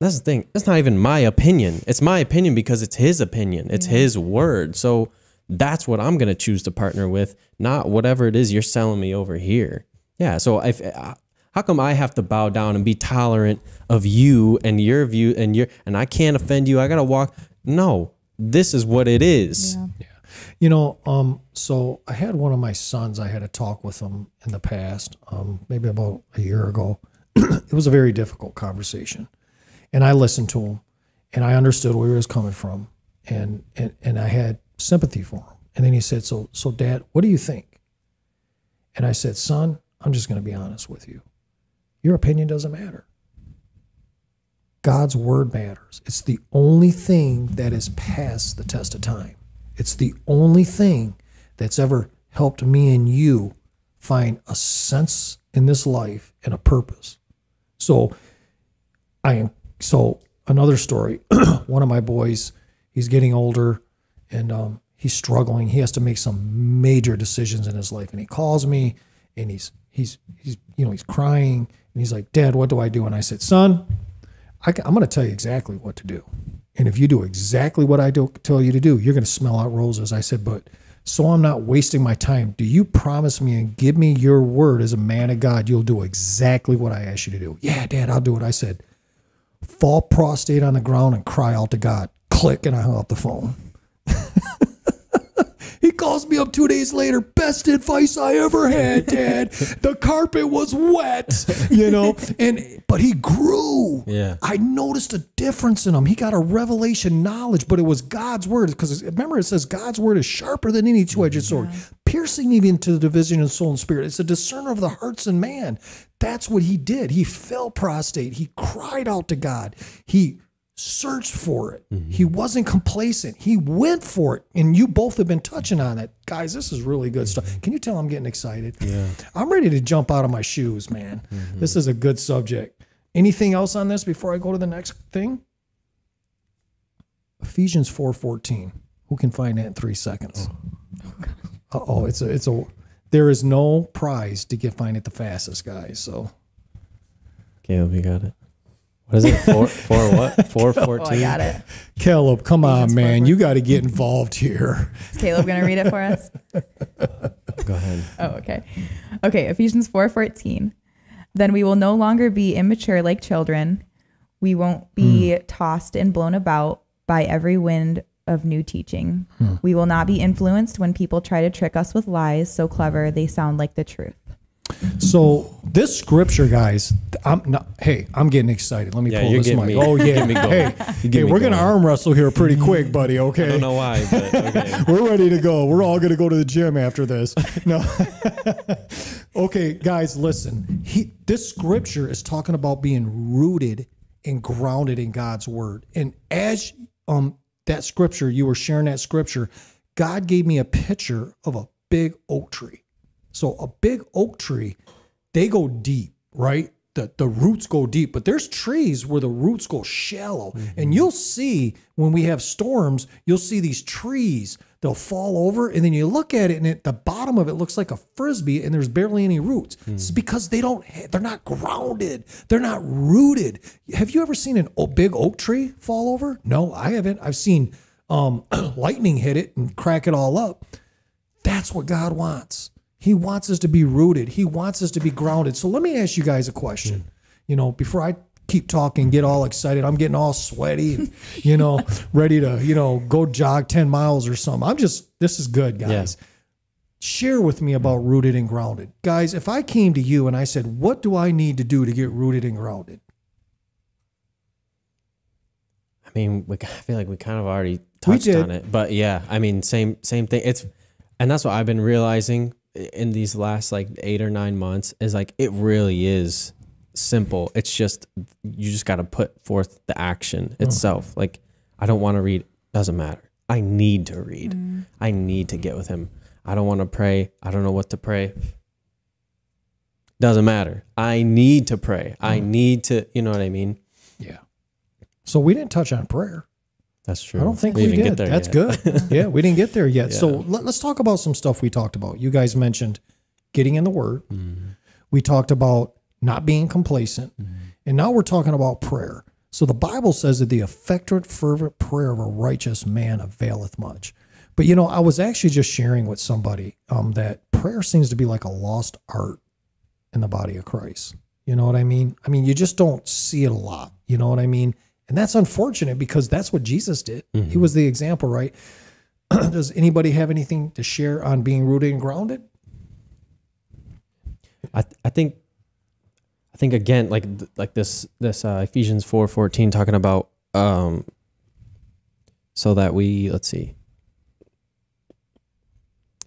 that's the thing. that's not even my opinion. It's my opinion because it's his opinion. It's mm-hmm. his word. So that's what I'm going to choose to partner with, not whatever it is you're selling me over here. Yeah. So if uh, how come I have to bow down and be tolerant of you and your view and your and I can't offend you? I got to walk. No, this is what it is. Yeah. You know, um, so I had one of my sons. I had a talk with him in the past, um, maybe about a year ago. <clears throat> it was a very difficult conversation, and I listened to him, and I understood where he was coming from, and and and I had sympathy for him. And then he said, "So, so, Dad, what do you think?" And I said, "Son, I'm just going to be honest with you. Your opinion doesn't matter. God's word matters. It's the only thing that has passed the test of time. It's the only thing that's ever helped me and you find a sense in this life and a purpose. So I am so another story. <clears throat> One of my boys, he's getting older and um, he's struggling. He has to make some major decisions in his life. And he calls me and he's he's he's you know, he's crying and he's like, Dad, what do I do? And I said, Son, I, am going to tell you exactly what to do. And if you do exactly what I do, tell you to do, you're going to smell out roses. I said, but so I'm not wasting my time, do you promise me and give me your word as a man of God you'll do exactly what I ask you to do? Yeah, Dad, I'll do it. I said, fall prostrate on the ground and cry out to God. Click, and I hung up the phone. <laughs> He calls me up two days later. Best advice I ever had, Dad. the carpet was wet, you know. <laughs> And but he grew. Yeah. I noticed a difference in him. He got a revelation knowledge, but it was God's word. Because remember, it says God's word is sharper than any two-edged mm-hmm. sword, piercing even to the division of soul and spirit. It's a discerner of the hearts and man. That's what he did. He fell prostrate. He cried out to God. He searched for it. Mm-hmm. He wasn't complacent. He went for it. And you both have been touching on it. Guys, this is really good stuff. Mm-hmm. Can you tell I'm getting excited? Yeah. I'm ready to jump out of my shoes, man. Mm-hmm. This is a good subject. Anything else on this before I go to the next thing? Ephesians 4:14. Who can find that in 3 seconds? Oh. Uh-oh, it's a it's a there is no prize to get find it the fastest, guys. So Caleb, you got it. What is it? Four, four what? <laughs> Four Oh, I got it. Caleb, come on, man. 4:14. You got to get involved here. Is Caleb going to read it for us? <laughs> Go ahead. Oh, okay. Okay, Ephesians 4:14. Then we will no longer be immature like children. We won't be hmm. tossed and blown about by every wind of new teaching. Hmm. We will not be influenced when people try to trick us with lies so clever they sound like the truth. So this scripture, guys, I'm not. Hey, I'm getting excited. Let me Yeah, pull this mic. me- Oh yeah. me going. Hey, hey, we're gonna arm wrestle here pretty quick, buddy. Okay. <laughs> I don't know why, but okay. <laughs> We're ready to go. We're all going to go to the gym after this. No. <laughs> okay, guys, listen. He, this scripture is talking about being rooted and grounded in God's word. And as um that scripture, you were sharing that scripture, God gave me a picture of a big oak tree. So a big oak tree, they go deep, right? The, the roots go deep, but there's trees where the roots go shallow. And you'll see when we have storms, you'll see these trees, they'll fall over, and then you look at it, and at the bottom of it looks like a frisbee, and there's barely any roots. It's because they don't they're not grounded, they're not rooted. Have you ever seen an big oak tree fall over? No, I haven't. I've seen um, <clears throat> lightning hit it and crack it all up. That's what God wants. He wants us to be rooted. He wants us to be grounded. So let me ask you guys a question. You know, before I keep talking, get all excited, I'm getting all sweaty and, <laughs> you know, ready to, you know, go jog 10 miles or something. I'm just, this is good, guys. Share with me about rooted and grounded. Guys, if I came to you and I said, what do I need to do to get rooted and grounded? I mean, we, I feel like we kind of already touched on it, but yeah, I mean, same same thing. It's, and that's what I've been realizing in these last like eight or nine months is like it really is simple. It's just you just got to put forth the action hmm. itself. Like I don't want to read, doesn't matter. I need to read. Mm. I need to get with Him. I don't want to pray. I don't know what to pray. Doesn't matter. I need to pray. I hmm. need to, you know what I mean? Yeah. So we didn't touch on prayer. That's true. I don't think we, didn't did. get there That's yet. good. <laughs> yeah, we didn't get there yet. So Yeah. let, us talk about some stuff we talked about. You guys mentioned getting in the Word. Mm-hmm. We talked about not being complacent, and now we're talking about prayer. So the Bible says that the effectual, fervent prayer of a righteous man availeth much. But you know, I was actually just sharing with somebody um, that prayer seems to be like a lost art in the body of Christ. You know what I mean? I mean, you just don't see it a lot. You know what I mean? And that's unfortunate because that's what Jesus did. He was the example, right? <clears throat> Does anybody have anything to share on being rooted and grounded? I th- I think I think again like th- like this this uh, Ephesians four fourteen talking about um so that we let's see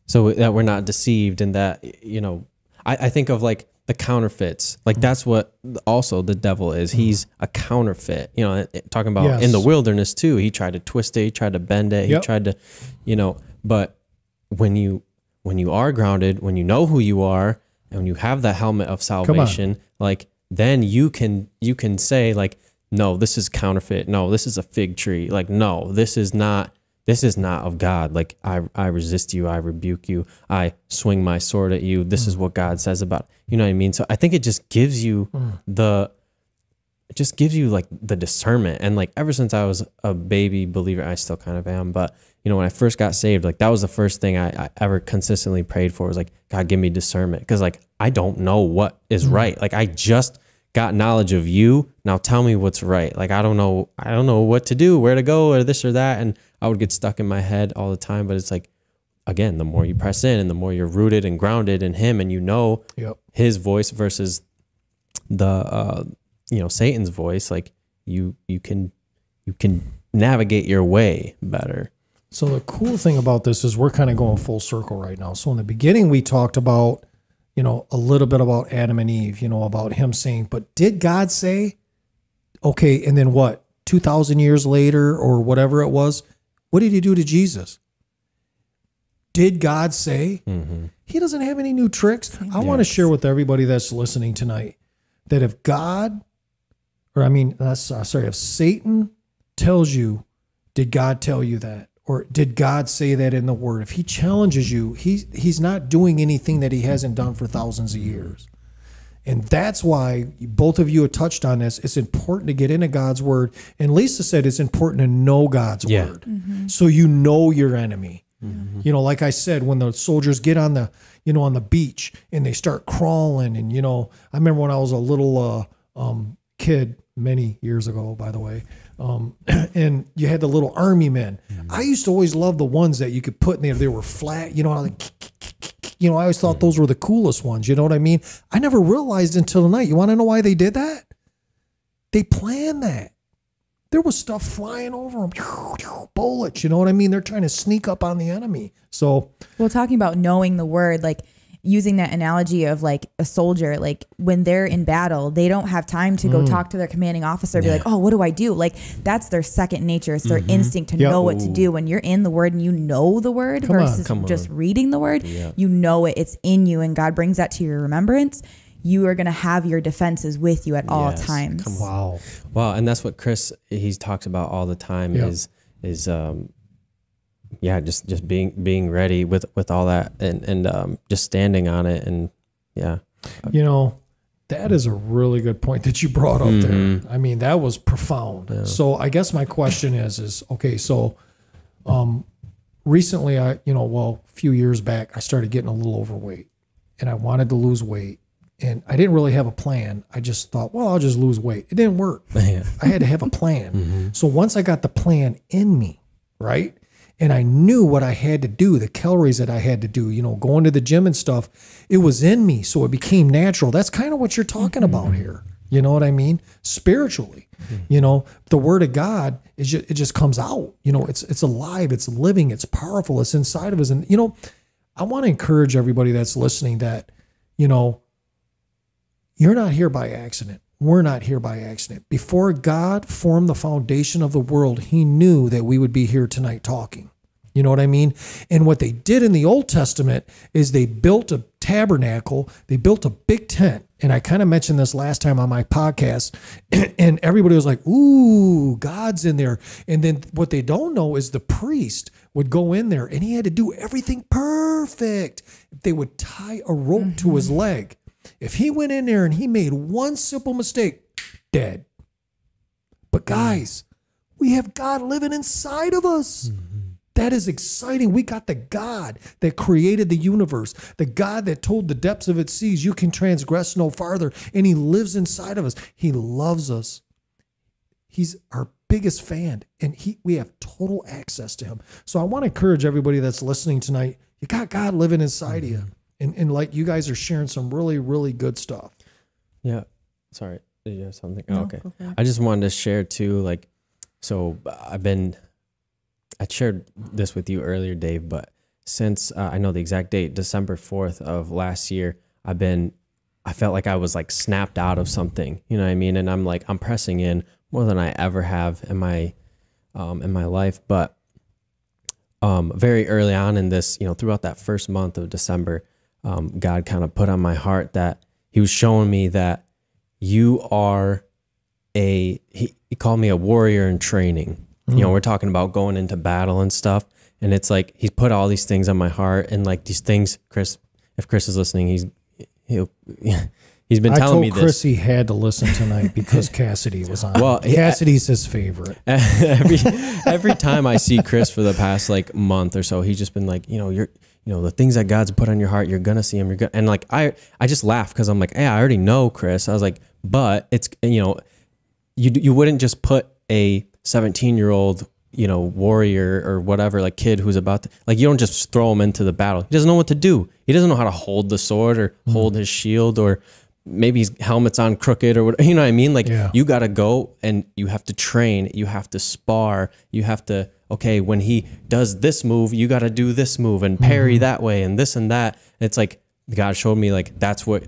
so that we're not deceived and that you know I, I think of like the counterfeits. Like mm. that's what also the devil is. Mm. He's a counterfeit. You know talking about in the wilderness too he tried to twist it he tried to bend it Yep. he tried to you know but when you when you are grounded when you know who you are and when you have that helmet of salvation like then you can you can say like no this is counterfeit. No this is a fig tree. Like no this is not this is not of god like i i resist you i rebuke you i swing my sword at you this is hmm. what god says about you know what i mean so i think it just gives you hmm. the it just gives you like the discernment. And like ever since I was a baby believer, I still kind of am. But you know, when I first got saved, like that was the first thing I, I ever consistently prayed for was like, God, give me discernment. Cause like I don't know what is hmm. right. Like I just got knowledge of you. Now tell me what's right. Like I don't know, I don't know what to do, where to go, or this or that. And I would get stuck in my head all the time. But it's like, again, the more you press in and the more you're rooted and grounded in him and you know Yep. his voice versus the uh you know Satan's voice like you you can you can navigate your way better So the cool thing about this is we're kind of going full circle right now. So in the beginning we talked about, you know, a little bit about Adam and Eve, you know, about him saying, but did God say, okay, and then what? 2000 years later or whatever it was, what did he do to Jesus? Did God say? He doesn't have any new tricks. I want to share with everybody that's listening tonight that if God, or I mean, that's uh, sorry, if Satan tells you, did God tell you that? Or did God say that in the word? If he challenges you, he's he's not doing anything that he hasn't done for thousands of years. And that's why both of you have touched on this. It's important to get into God's word. And Lisa said it's important to know God's Yeah. word. So you know your enemy. You know, like I said, when the soldiers get on the, you know, on the beach and they start crawling, and you know, I remember when I was a little uh, um, kid many years ago, by the way, um, <clears throat> and you had the little army men. I used to always love the ones that you could put in there. They were flat, you know, like, you know, I always thought those were the coolest ones. You know what I mean? I never realized until tonight. You want to know why they did that? They planned that. There was stuff flying over them, <laughs> bullets. You know what I mean? They're trying to sneak up on the enemy. So Well, talking about knowing the word, like using that analogy of like a soldier, like when they're in battle, they don't have time to Mm. go talk to their commanding officer, be like, oh, what do I do? Like that's their second nature. It's their Mm-hmm. instinct to Yep. know what to do. When you're in the word and you know the word Come versus Come just on. reading the word, you know it. It's in you, and God brings that to your remembrance. You are going to have your defenses with you at all Yes. times. Come on. wow, wow and that's what chris he talks about all the time Yeah. is is um yeah just just being being ready with with all that and and um just standing on it and yeah you know that is a really good point that you brought up Mm-hmm. there. I mean, that was profound. So I guess my question is, is okay. So, um, recently I, you know, well, a few years back, I started getting a little overweight, and I wanted to lose weight, and I didn't really have a plan. I just thought, well, I'll just lose weight. It didn't work. <laughs> yeah I had to have a plan. Mm-hmm. So once I got the plan in me, right? And I knew what I had to do, the calories that I had to do, you know, going to the gym and stuff, it was in me. So it became natural. That's kind of what you're talking about mm-hmm. here. You know what I mean? Spiritually. Mm-hmm. You know, the word of God is just, it just comes out. You know, it's it's alive, it's living, it's powerful, it's inside of us. And you know, I want to encourage everybody that's listening that, you know, you're not here by accident. We're not here by accident. Before God formed the foundation of the world, He knew that we would be here tonight talking. You know what I mean? And what they did in the Old Testament is they built a tabernacle, they built a big tent. And I kind of mentioned this last time on my podcast, <clears throat> and everybody was like, Ooh, God's in there. And then what they don't know is the priest would go in there and he had to do everything perfect. They would tie a rope to his mm-hmm. leg. If he went in there and he made one simple mistake, dead. But guys, we have God living inside of us. Mm-hmm. That is exciting. We got the God that created the universe, the God that told the depths of its seas, you can transgress no farther. And He lives inside of us. He loves us. He's our biggest fan, and he we have total access to Him. So I want to encourage everybody that's listening tonight. You got God living inside of you, mm-hmm. And and like you guys are sharing some really really good stuff. Yeah. Sorry. Did you have something? No, oh, okay. go for it. I just wanted to share too, like, so I've been, I shared this with you earlier, Dave, but since uh, I know the exact date, December 4th of last year, I've been, I felt like I was like snapped out of something, you know what I mean? And I'm like, I'm pressing in more than I ever have in my, um, in my life. But, um, very early on in this, you know, throughout that first month of December, um, God kind of put on my heart that He was showing me that you are a he, he called me a warrior in training you know we're talking about going into battle and stuff and it's like he's put all these things on my heart and like these things chris if chris is listening he's he'll <laughs> He's been I telling told me Chris this he had to listen tonight <laughs> because Cassidy was on. Well, Cassidy's his favorite. <laughs> every every time I see Chris for the past like month or so, he's just been like, you know, you're you know the things that God's put on your heart, you're gonna see him. You're gonna and like I I just laugh because I'm like, hey, I already know Chris. I was like, but it's you know, you you wouldn't just put a 17 year old you know warrior or whatever like kid who's about to like you don't just throw him into the battle. He doesn't know what to do. He doesn't know how to hold the sword or mm-hmm. hold his shield or maybe his helmet's on crooked or what you know what I mean like Yeah. you got to go and you have to train you have to spar you have to okay when he does this move you got to do this move and parry that way and this and that. It's like god showed me like that's what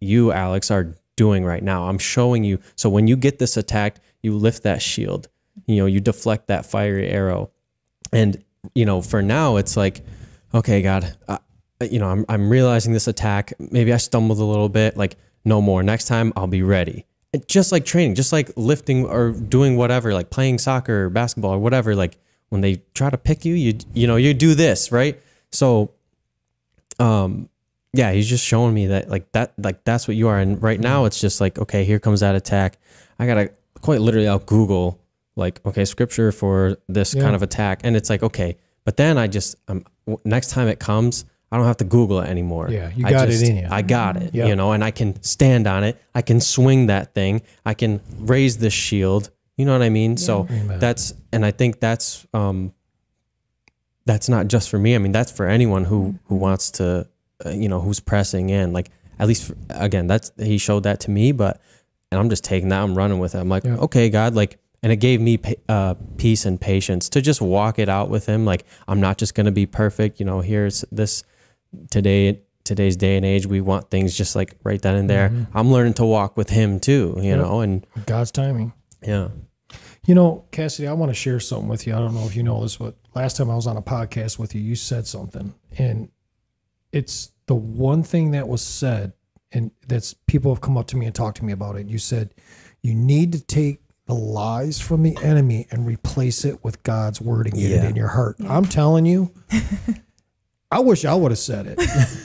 you alex are doing right now. I'm showing you. So when you get this attacked you lift that shield. You know you deflect that fiery arrow. And you know for now it's like okay god uh, you know I'm, I'm realizing this attack. Maybe i stumbled a little bit. Like no more. Next time i'll be ready. Just like training just like lifting or doing whatever like playing soccer or basketball or whatever like when they try to pick you you you know you do this right? So um yeah he's just showing me that like that like that's what you are. And right now it's just like okay here comes that attack. I gotta quite literally i'll google like okay scripture for this Yeah. kind of attack. And it's like okay but then i just um, next time it comes i don't have to google it anymore. Yeah, you I got it in you. i got it Yeah. you know and i can stand on it. I can swing that thing. I can raise this shield you know what i mean? So that's and i think that's um that's not just for me. I mean that's for anyone who who wants to uh, you know who's pressing in. Like at least for, again that's he showed that to me but and i'm just taking that i'm running with it. I'm like Yeah. okay god like and it gave me uh, peace and patience to just walk it out with him. Like i'm not just going to be perfect. You know here's this today today's day and age. We want things just like right then and there. I'm learning to walk with him too you Yep. know and God's timing. yeah You know, Cassidy, I want to share something with you. I don't know if you know this, but last time I was on a podcast with you, you said something, and it's the one thing that was said, and that's people have come up to me and talked to me about it. You said you need to take the lies from the enemy and replace it with God's word and get it in your heart. I'm telling you. <laughs> I wish I would have said it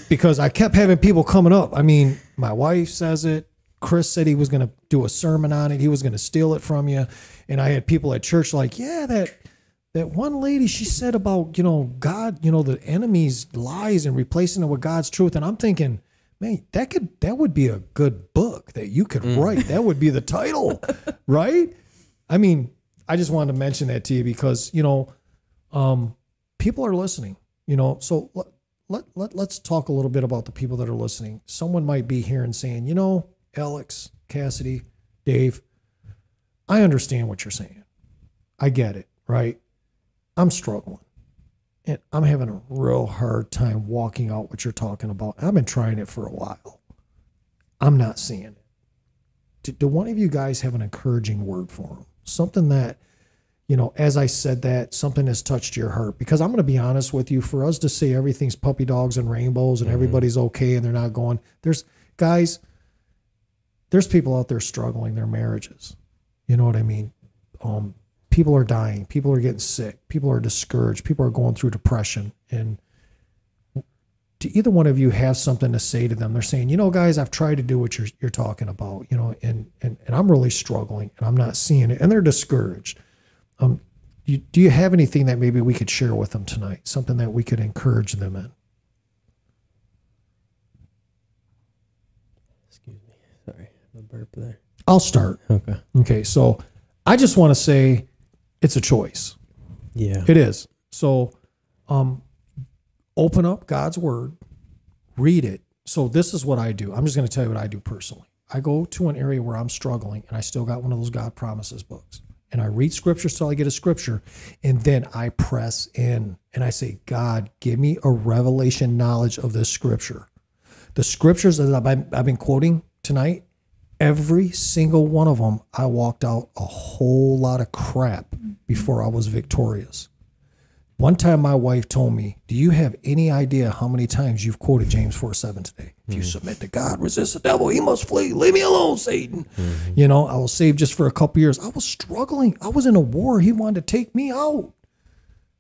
because I kept having people coming up. I mean, my wife says it. Chris said he was going to do a sermon on it. He was going to steal it from you. And I had people at church like, yeah, that that one lady she said about, you know, God, you know, the enemy's lies and replacing it with God's truth. And I'm thinking, man, that could that would be a good book that you could write. That would be the title, <laughs> right? I mean, I just wanted to mention that to you because, you know, um, people are listening, you know. So let, let, let, let's talk a little bit about the people that are listening. Someone might be here and saying, you know, Alex, Cassidy, Dave, I understand what you're saying. I get it, right? I'm struggling. And I'm having a real hard time walking out what you're talking about. I've been trying it for a while. I'm not seeing it. Do, do one of you guys have an encouraging word for them? Something that, you know, as I said that, something has touched your heart. Because I'm going to be honest with you, for us to say everything's puppy dogs and rainbows and mm-hmm. everybody's okay and they're not going, there's guys, there's people out there struggling their marriages. You know what I mean? Um, people are dying. People are getting sick. People are discouraged. People are going through depression. And do either one of you have something to say to them? They're saying, you know, guys, I've tried to do what you're you're talking about, you know, and and, and I'm really struggling and I'm not seeing it. And they're discouraged. Um, you, do you have anything that maybe we could share with them tonight? Something that we could encourage them in? excuse me sorry a burp there I'll start. okay Okay, so I just want to say it's a choice. yeah It is. So um open up God's word, read it. So this is what I do. I'm just going to tell you what I do personally. I go to an area where I'm struggling and I still got one of those God promises books. And I read scripture till I get a scripture and then I press in and I say, "God, give me a revelation knowledge of this scripture." The scriptures that I've I've been quoting tonight, every single one of them, I walked out a whole lot of crap before I was victorious. One time my wife told me, Do you have any idea how many times you've quoted James 4 7 today? If you submit to God, resist the devil, he must flee. Leave me alone, Satan. Mm-hmm. You know, I was saved just for a couple years. I was struggling. I was in a war. He wanted to take me out.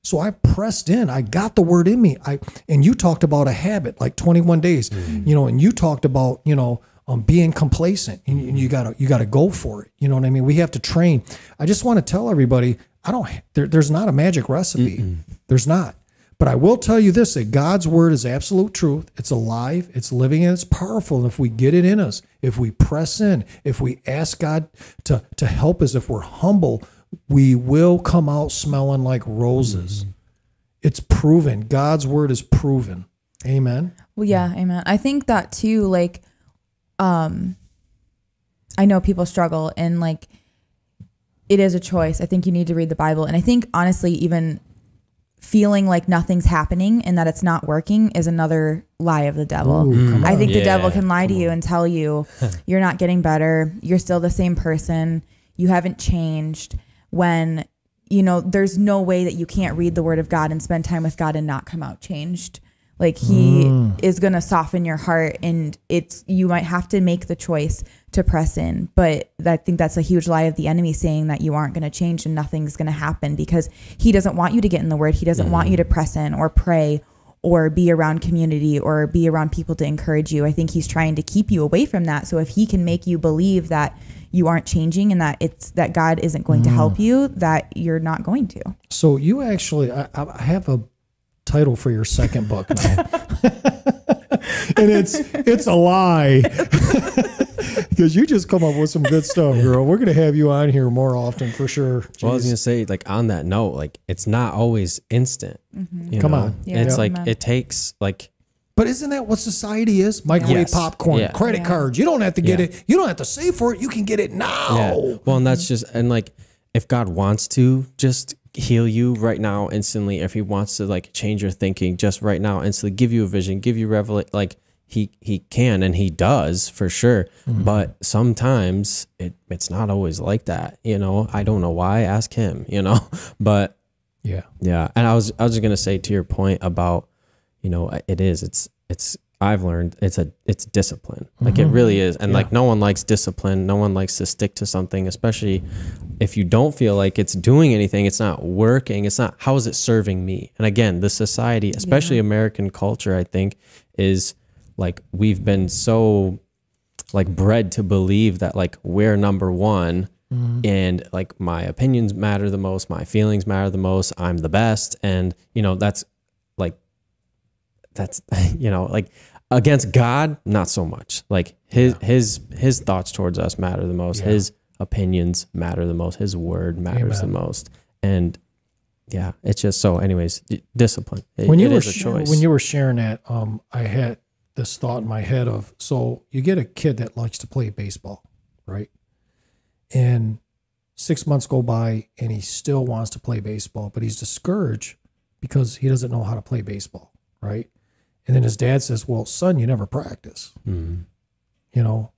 So I pressed in. I got the word in me. I and you talked about a habit like 21 days, mm-hmm. you know, and you talked about, you know, um, being complacent. And you, you gotta you gotta go for it. You know what I mean? We have to train. I just want to tell everybody, I don't. There, there's not a magic recipe. There's not. But I will tell you this: that God's word is absolute truth. It's alive. It's living, and it's powerful. And if we get it in us, if we press in, if we ask God to to help us, if we're humble, we will come out smelling like roses. It's proven. God's word is proven. Amen. Well, yeah, amen. I think that too, like, um, I know people struggle and like it is a choice. I think you need to read the Bible. And I think honestly, even feeling like nothing's happening and that it's not working is another lie of the devil. I think the devil can lie to you and tell you <laughs> you're not getting better, you're still the same person, you haven't changed when you know there's no way that you can't read the word of God and spend time with God and not come out changed. Like he mm. is going to soften your heart and it's you might have to make the choice to press in. But I think that's a huge lie of the enemy saying that you aren't going to change and nothing's going to happen because he doesn't want you to get in the word. He doesn't want you to press in or pray or be around community or be around people to encourage you. I think he's trying to keep you away from that. So if he can make you believe that you aren't changing and that it's that God isn't going to help mm. you, that you're not going to. So you actually, I, I have a title for your second book now, <laughs> and it's it's a lie <laughs> because you just come up with some good stuff, girl. We're gonna have you on here more often for sure. Well, I was gonna say, like on that note, like it's not always instant. Mm-hmm. you Come know? on. Yeah. it's Yeah. like it takes like But isn't that what society is? Microwave Yes. popcorn, Yeah. credit Yeah. cards. You don't have to get Yeah. it. You don't have to save for it. You can get it now. Yeah. Well, and that's just and like if God wants to just heal you right now instantly, if He wants to like change your thinking just right now instantly, give you a vision, give you revelation, like He He can and He does for sure. Mm-hmm. But sometimes it it's not always like that. You know, I don't know why. Ask Him. You know, <laughs> but Yeah. yeah, and I was I was just gonna say to your point about, you know, it is it's it's I've learned it's a it's discipline. Like it mm-hmm. really is, and like no one likes discipline. No one likes to stick to something, especially if you don't feel like it's doing anything. It's not working. It's not. How is it serving me? And again, the society, especially American culture, I think, is like we've been so like bred to believe that like we're number one mm-hmm. and like my opinions matter the most my feelings matter the most i'm the best and you know that's that's <laughs> you know like against god not so much like his his his thoughts towards us matter the most Yeah. his opinions matter the most his word matters Amen. the most and yeah it's just so anyways discipline It- when you were is a choice when you were sharing that, um, I had this thought in my head of so you get a kid that likes to play baseball, right? And six months go by and he still wants to play baseball, but he's discouraged because he doesn't know how to play baseball, right? And then his dad says, "Well, son, you never practice. Mhm. You know,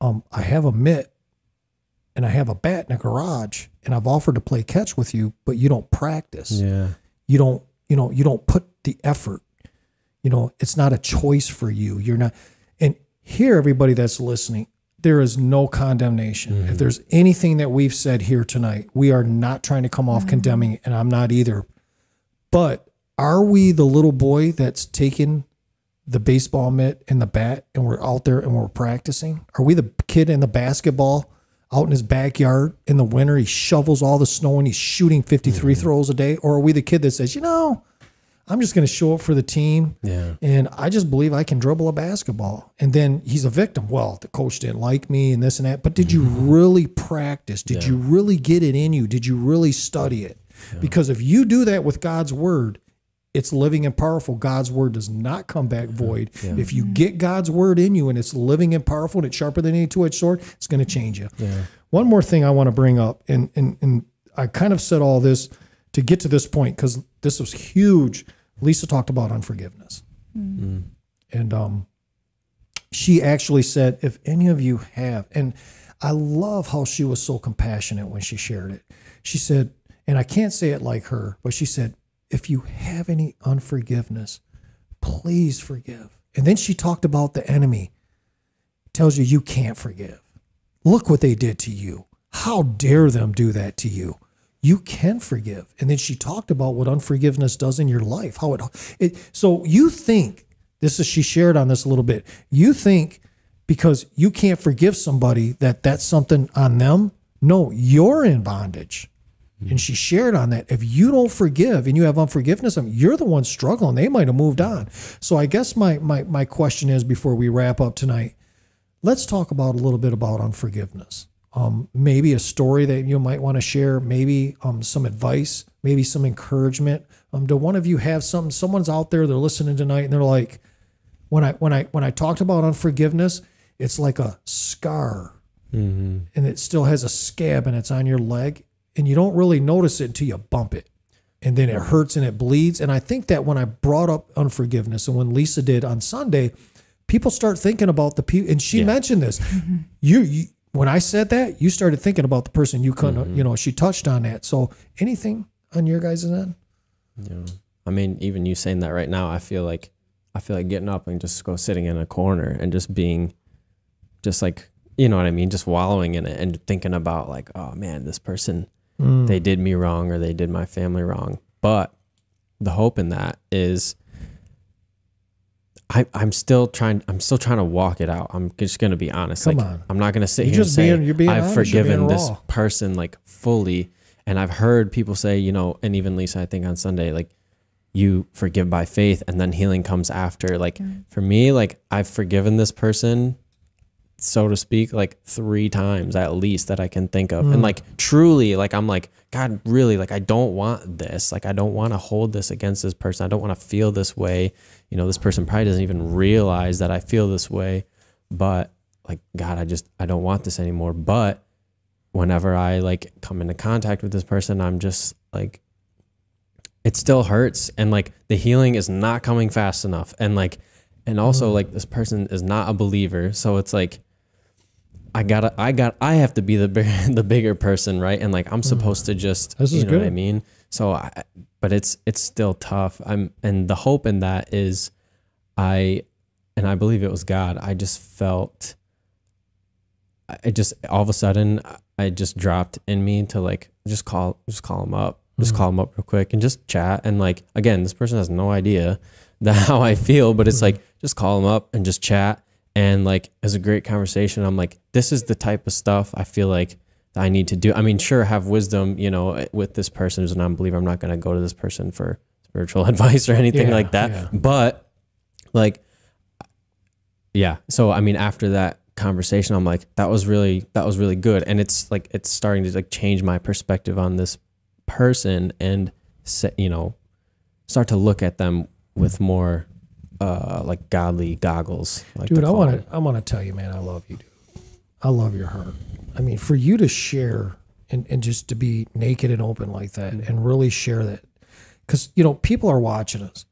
um, I have a mitt and I have a bat in a garage, and I've offered to play catch with you, but you don't practice." yeah. You don't you know you don't put the effort. You know it's not a choice for you. You're not and here everybody that's listening there is no condemnation. If there's anything that we've said here tonight we are not trying to come off condemning and i'm not either. But are we the little boy that's taking the baseball mitt and the bat and we're out there and we're practicing? Are we the kid in the basketball out in his backyard in the winter? He shovels all the snow and he's shooting 53 mm-hmm. throws a day. Or are we the kid that says you know i'm just going to show up for the team yeah. and i just believe i can dribble a basketball. And then he's a victim. Well the coach didn't like me and this and that but did you mm-hmm. really practice? Did you really get it in you? Did you really study it? Because if you do that with god's word it's living and powerful. God's word does not come back void. If you get God's word in you and it's living and powerful and it's sharper than any two-edged sword, it's going to change you. One more thing I want to bring up, and and and I kind of said all this to get to this point because this was huge. Lisa talked about unforgiveness, and um, she actually said, if any of you have, and I love how she was so compassionate when she shared it. She said, and I can't say it like her, but she said, if you have any unforgiveness, please forgive. And then she talked about the enemy, tells you you can't forgive. Look what they did to you. How dare them do that to you? You can forgive. And then she talked about what unforgiveness does in your life. How it, it so you think this is she shared on this a little bit. You think because you can't forgive somebody that that's something on them. No, you're in bondage. And she shared on that. If you don't forgive and you have unforgiveness, you're the one struggling. They might have moved on. So I guess my my my question is before we wrap up tonight, let's talk about a little bit about unforgiveness. Um, maybe a story that you might want to share, maybe um, some advice, maybe some encouragement. Um, do one of you have something? Someone's out there, they're listening tonight, and they're like, when I when I when I talked about unforgiveness, it's like a scar, and it still has a scab, and it's on your leg, and you don't really notice it until you bump it, and then it hurts and it bleeds. And I think that when I brought up unforgiveness, and when Lisa did on Sunday, people start thinking about the people, and she Yeah. mentioned this. <laughs> You, you when I said that, you started thinking about the person you couldn't, mm-hmm. you know, she touched on that. So anything on your guys' end? Yeah. I mean, even you saying that right now, I feel like I feel like getting up and just go sitting in a corner and just being just like you know what I mean, just wallowing in it and thinking about like, oh man, this person Mm. they did me wrong or they did my family wrong. But the hope in that is I, I'm still trying. I'm still trying to walk it out. I'm just gonna be honest. Come like, on. I'm not gonna sit You're here just and say being- you're being I've honest, you're being forgiven this person like fully. And I've heard people say, you know, and even Lisa, I think on Sunday, like you forgive by faith, and then healing comes after. Like mm. for me, like I've forgiven this person, so to speak, like three times at least that I can think of, and hmm. like truly, like I'm like God, really, like I don't want this. Like I don't want to hold this against this person. I don't want to feel this way. You know, this person probably doesn't even realize that I feel this way, but like God, I just I don't want this anymore. But whenever I like come into contact with this person, I'm just like it still hurts and like the healing is not coming fast enough and like and also hmm. like this person is not a believer so it's like i gotta i got i have to be the bigger <laughs> the bigger person right? And like i'm hmm. supposed to just This is you know what i mean? So i but it's it's still tough. I'm and the hope in that is i and i believe it was god i just felt I- just all of a sudden I just dropped in me to like just call just call him up just hmm. call him up real quick and just chat. And like again this person has no idea <laughs> that how I feel but it's hmm. like just call him up and just chat and like it was a great conversation I'm like this is the type of stuff I feel like I need to do. I mean sure have wisdom you know eh, with this person who's an unbeliever I'm not going to go to this person for spiritual <laughs> advice or anything Yeah, like that. yeah. but like yeah. So i mean after that conversation i'm like that was really that was really good. And it's like it's starting to like change my perspective on this person and you know start to look at them with more uh like godly goggles like Dude, I want to I want to tell you, man, I love you, dude. I love your heart. I mean, for you to share and, and just to be naked and open like that and really share that. Because, you know, people are watching us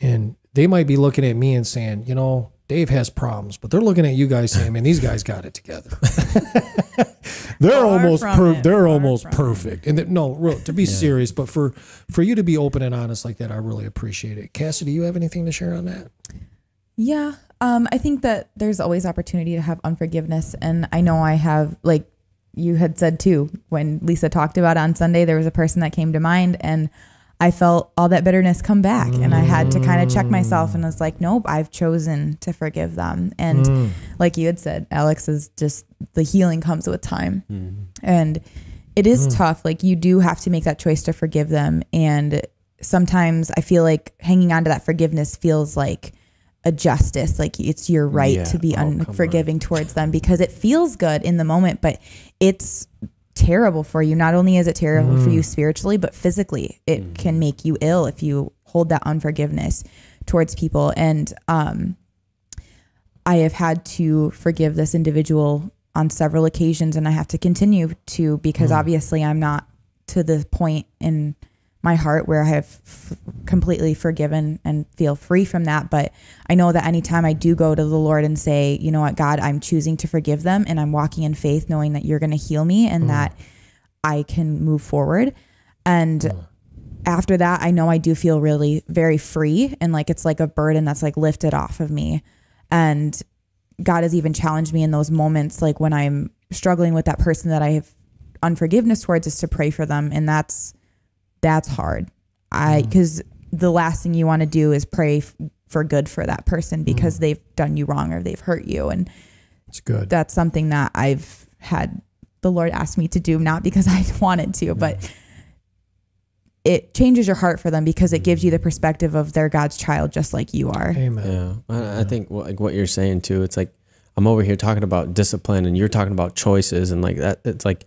and they might be looking at me and saying, you know, Dave has problems, but they're looking at you guys saying, man, these guys got it together. <laughs> they're Far almost per- it, they're far almost from perfect. And that, no, real, to be serious, but for for you to be open and honest like that, I really appreciate it. Cassidy, do you have anything to share on that? Yeah. Um, I think that there's always opportunity to have unforgiveness. And I know I have, like you had said too, when Lisa talked about it on Sunday, there was a person that came to mind and I felt all that bitterness come back. And I had to kind of check myself and was like, nope, I've chosen to forgive them. And like you had said, Alex is just the healing comes with time. And it is tough. Like you do have to make that choice to forgive them. And sometimes I feel like hanging on to that forgiveness feels like a justice. Like it's your right Yeah. to be Oh, unforgiving towards them because it feels good in the moment, but it's terrible for you. Not only is it terrible for you hmm. spiritually, but physically, it hmm. can make you ill if you hold that unforgiveness towards people. And um, I have had to forgive this individual on several occasions, and I have to continue to because hmm. obviously I'm not to the point in my heart where I have f- completely forgiven and feel free from that. But I know that anytime I do go to the Lord and say, you know what, God, I'm choosing to forgive them, and I'm walking in faith, knowing that you're going to heal me and mm. that I can move forward. And mm. after that, I know I do feel really very free and like it's like a burden that's like lifted off of me. And God has even challenged me in those moments, like when I'm struggling with that person that I have unforgiveness towards, is to pray for them. And that's that's hard. I mm. because the last thing you want to do is pray f- for good for that person mm. because they've done you wrong or they've hurt you. And It's good. that's something that I've had the Lord ask me to do, not because <laughs> I wanted to, mm. but it changes your heart for them because it gives you the perspective of they're God's child just like you are. Amen. Yeah, I, I think what, like what you're saying too. It's like I'm over here talking about discipline, and you're talking about choices, and like that. It's like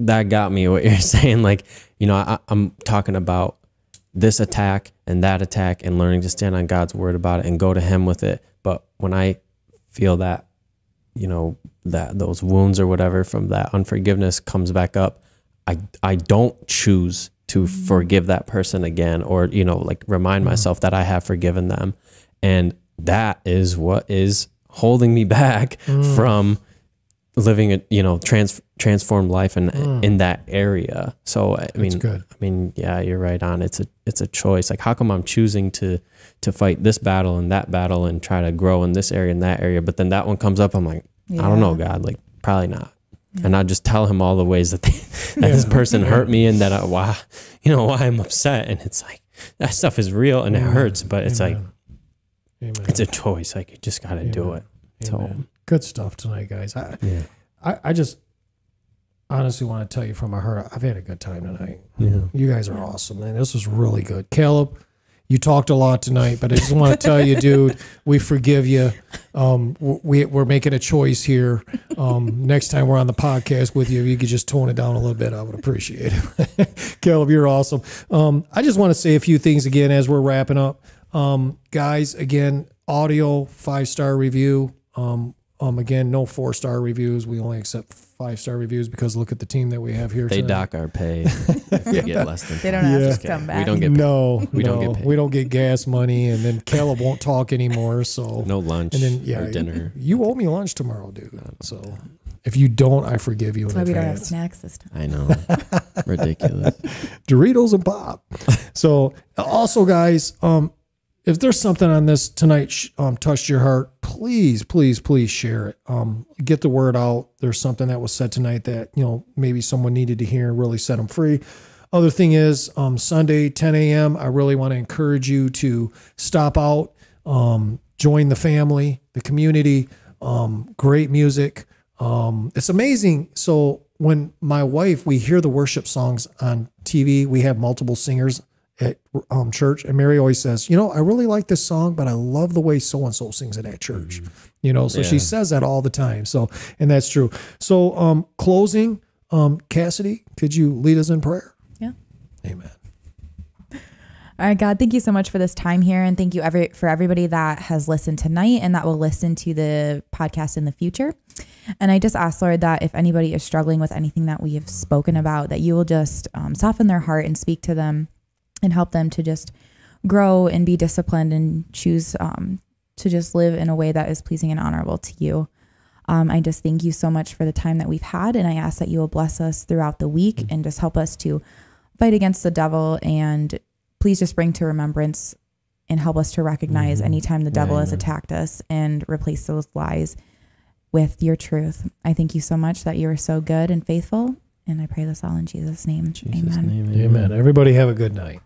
that got me. What <laughs> you're saying, like you know, I, I'm talking about this attack and that attack, and learning to stand on God's word about it and go to Him with it. But when I feel that, you know, that those wounds or whatever from that unforgiveness comes back up, I I don't choose to forgive that person again or you know like remind mm-hmm. myself that I have forgiven them and that is what is holding me <laughs> back mm. from living a you know trans transformed life in hmm. in that area. So I mean good. I mean yeah you're right on. It's a it's a choice. Like how come I'm choosing to to fight this battle and that battle and try to grow in this area and that area? But then that one comes up I'm like I don't know God like probably not. And I just tell him all the ways that they, <laughs> that this person <laughs> hurt me and that I, why you know why I'm upset. And it's like that stuff is real and it hurts but it's like Amen. it's a choice. Like you just got to do it. So Amen. Good stuff tonight, guys. I, yeah. I, I just honestly want to tell you from my heart, I've had a good time tonight. yeah You guys are awesome, man. This was really good. Caleb, you talked a lot tonight, but I just want to tell you, dude, <laughs> we forgive you. Um, we, we're making a choice here. Um, next time we're on the podcast with you, if you could just tone it down a little bit, I would appreciate it. <laughs> Caleb, you're awesome. Um, I just want to say a few things again as we're wrapping up. Um, guys, again, audio five star review. Um, um, again, no four star reviews. We only accept five star reviews because look at the team that we have here. they tonight. dock our pay <laughs> if we get less than They don't ask Yeah. us to come back. we don't get paid. no, We don't get paid. We don't get gas money, and then Caleb won't talk anymore. So no lunch and then yeah, or dinner You owe me lunch tomorrow, dude. So if you don't, I forgive you That's in why we don't have advance. snacks this time. I know <laughs> ridiculous Doritos and pop. <laughs> so also, guys, um, if there's something on this tonight um touched your heart, please, please, please share it. Um, get the word out. There's something that was said tonight that you know maybe someone needed to hear and really set them free. Other thing is, um, Sunday 10 a.m. I really want to encourage you to stop out, um, join the family, the community. Um, great music. Um, it's amazing. So when my wife, we hear the worship songs on TV, we have multiple singers at um, church, and Mary always says, "You know, I really like this song, but I love the way so and so sings it at church." You know, so she says that all the time. So, and that's true. So, um, closing, um, Cassidy, could you lead us in prayer? Yeah. Amen. <laughs> All right, God, thank you so much for this time here, and thank you every for everybody that has listened tonight and that will listen to the podcast in the future. And I just ask, Lord, that if anybody is struggling with anything that we have spoken about, that you will just um, soften their heart and speak to them, and help them to just grow and be disciplined and choose um, to just live in a way that is pleasing and honorable to you. Um, I just thank you so much for the time that we've had, and I ask that you will bless us throughout the week and just help us to fight against the devil and please just bring to remembrance and help us to recognize anytime the devil has attacked us and replace those lies with your truth. I thank you so much that you are so good and faithful. And I pray this all in Jesus' name. Jesus Amen. name Amen. Everybody have a good night.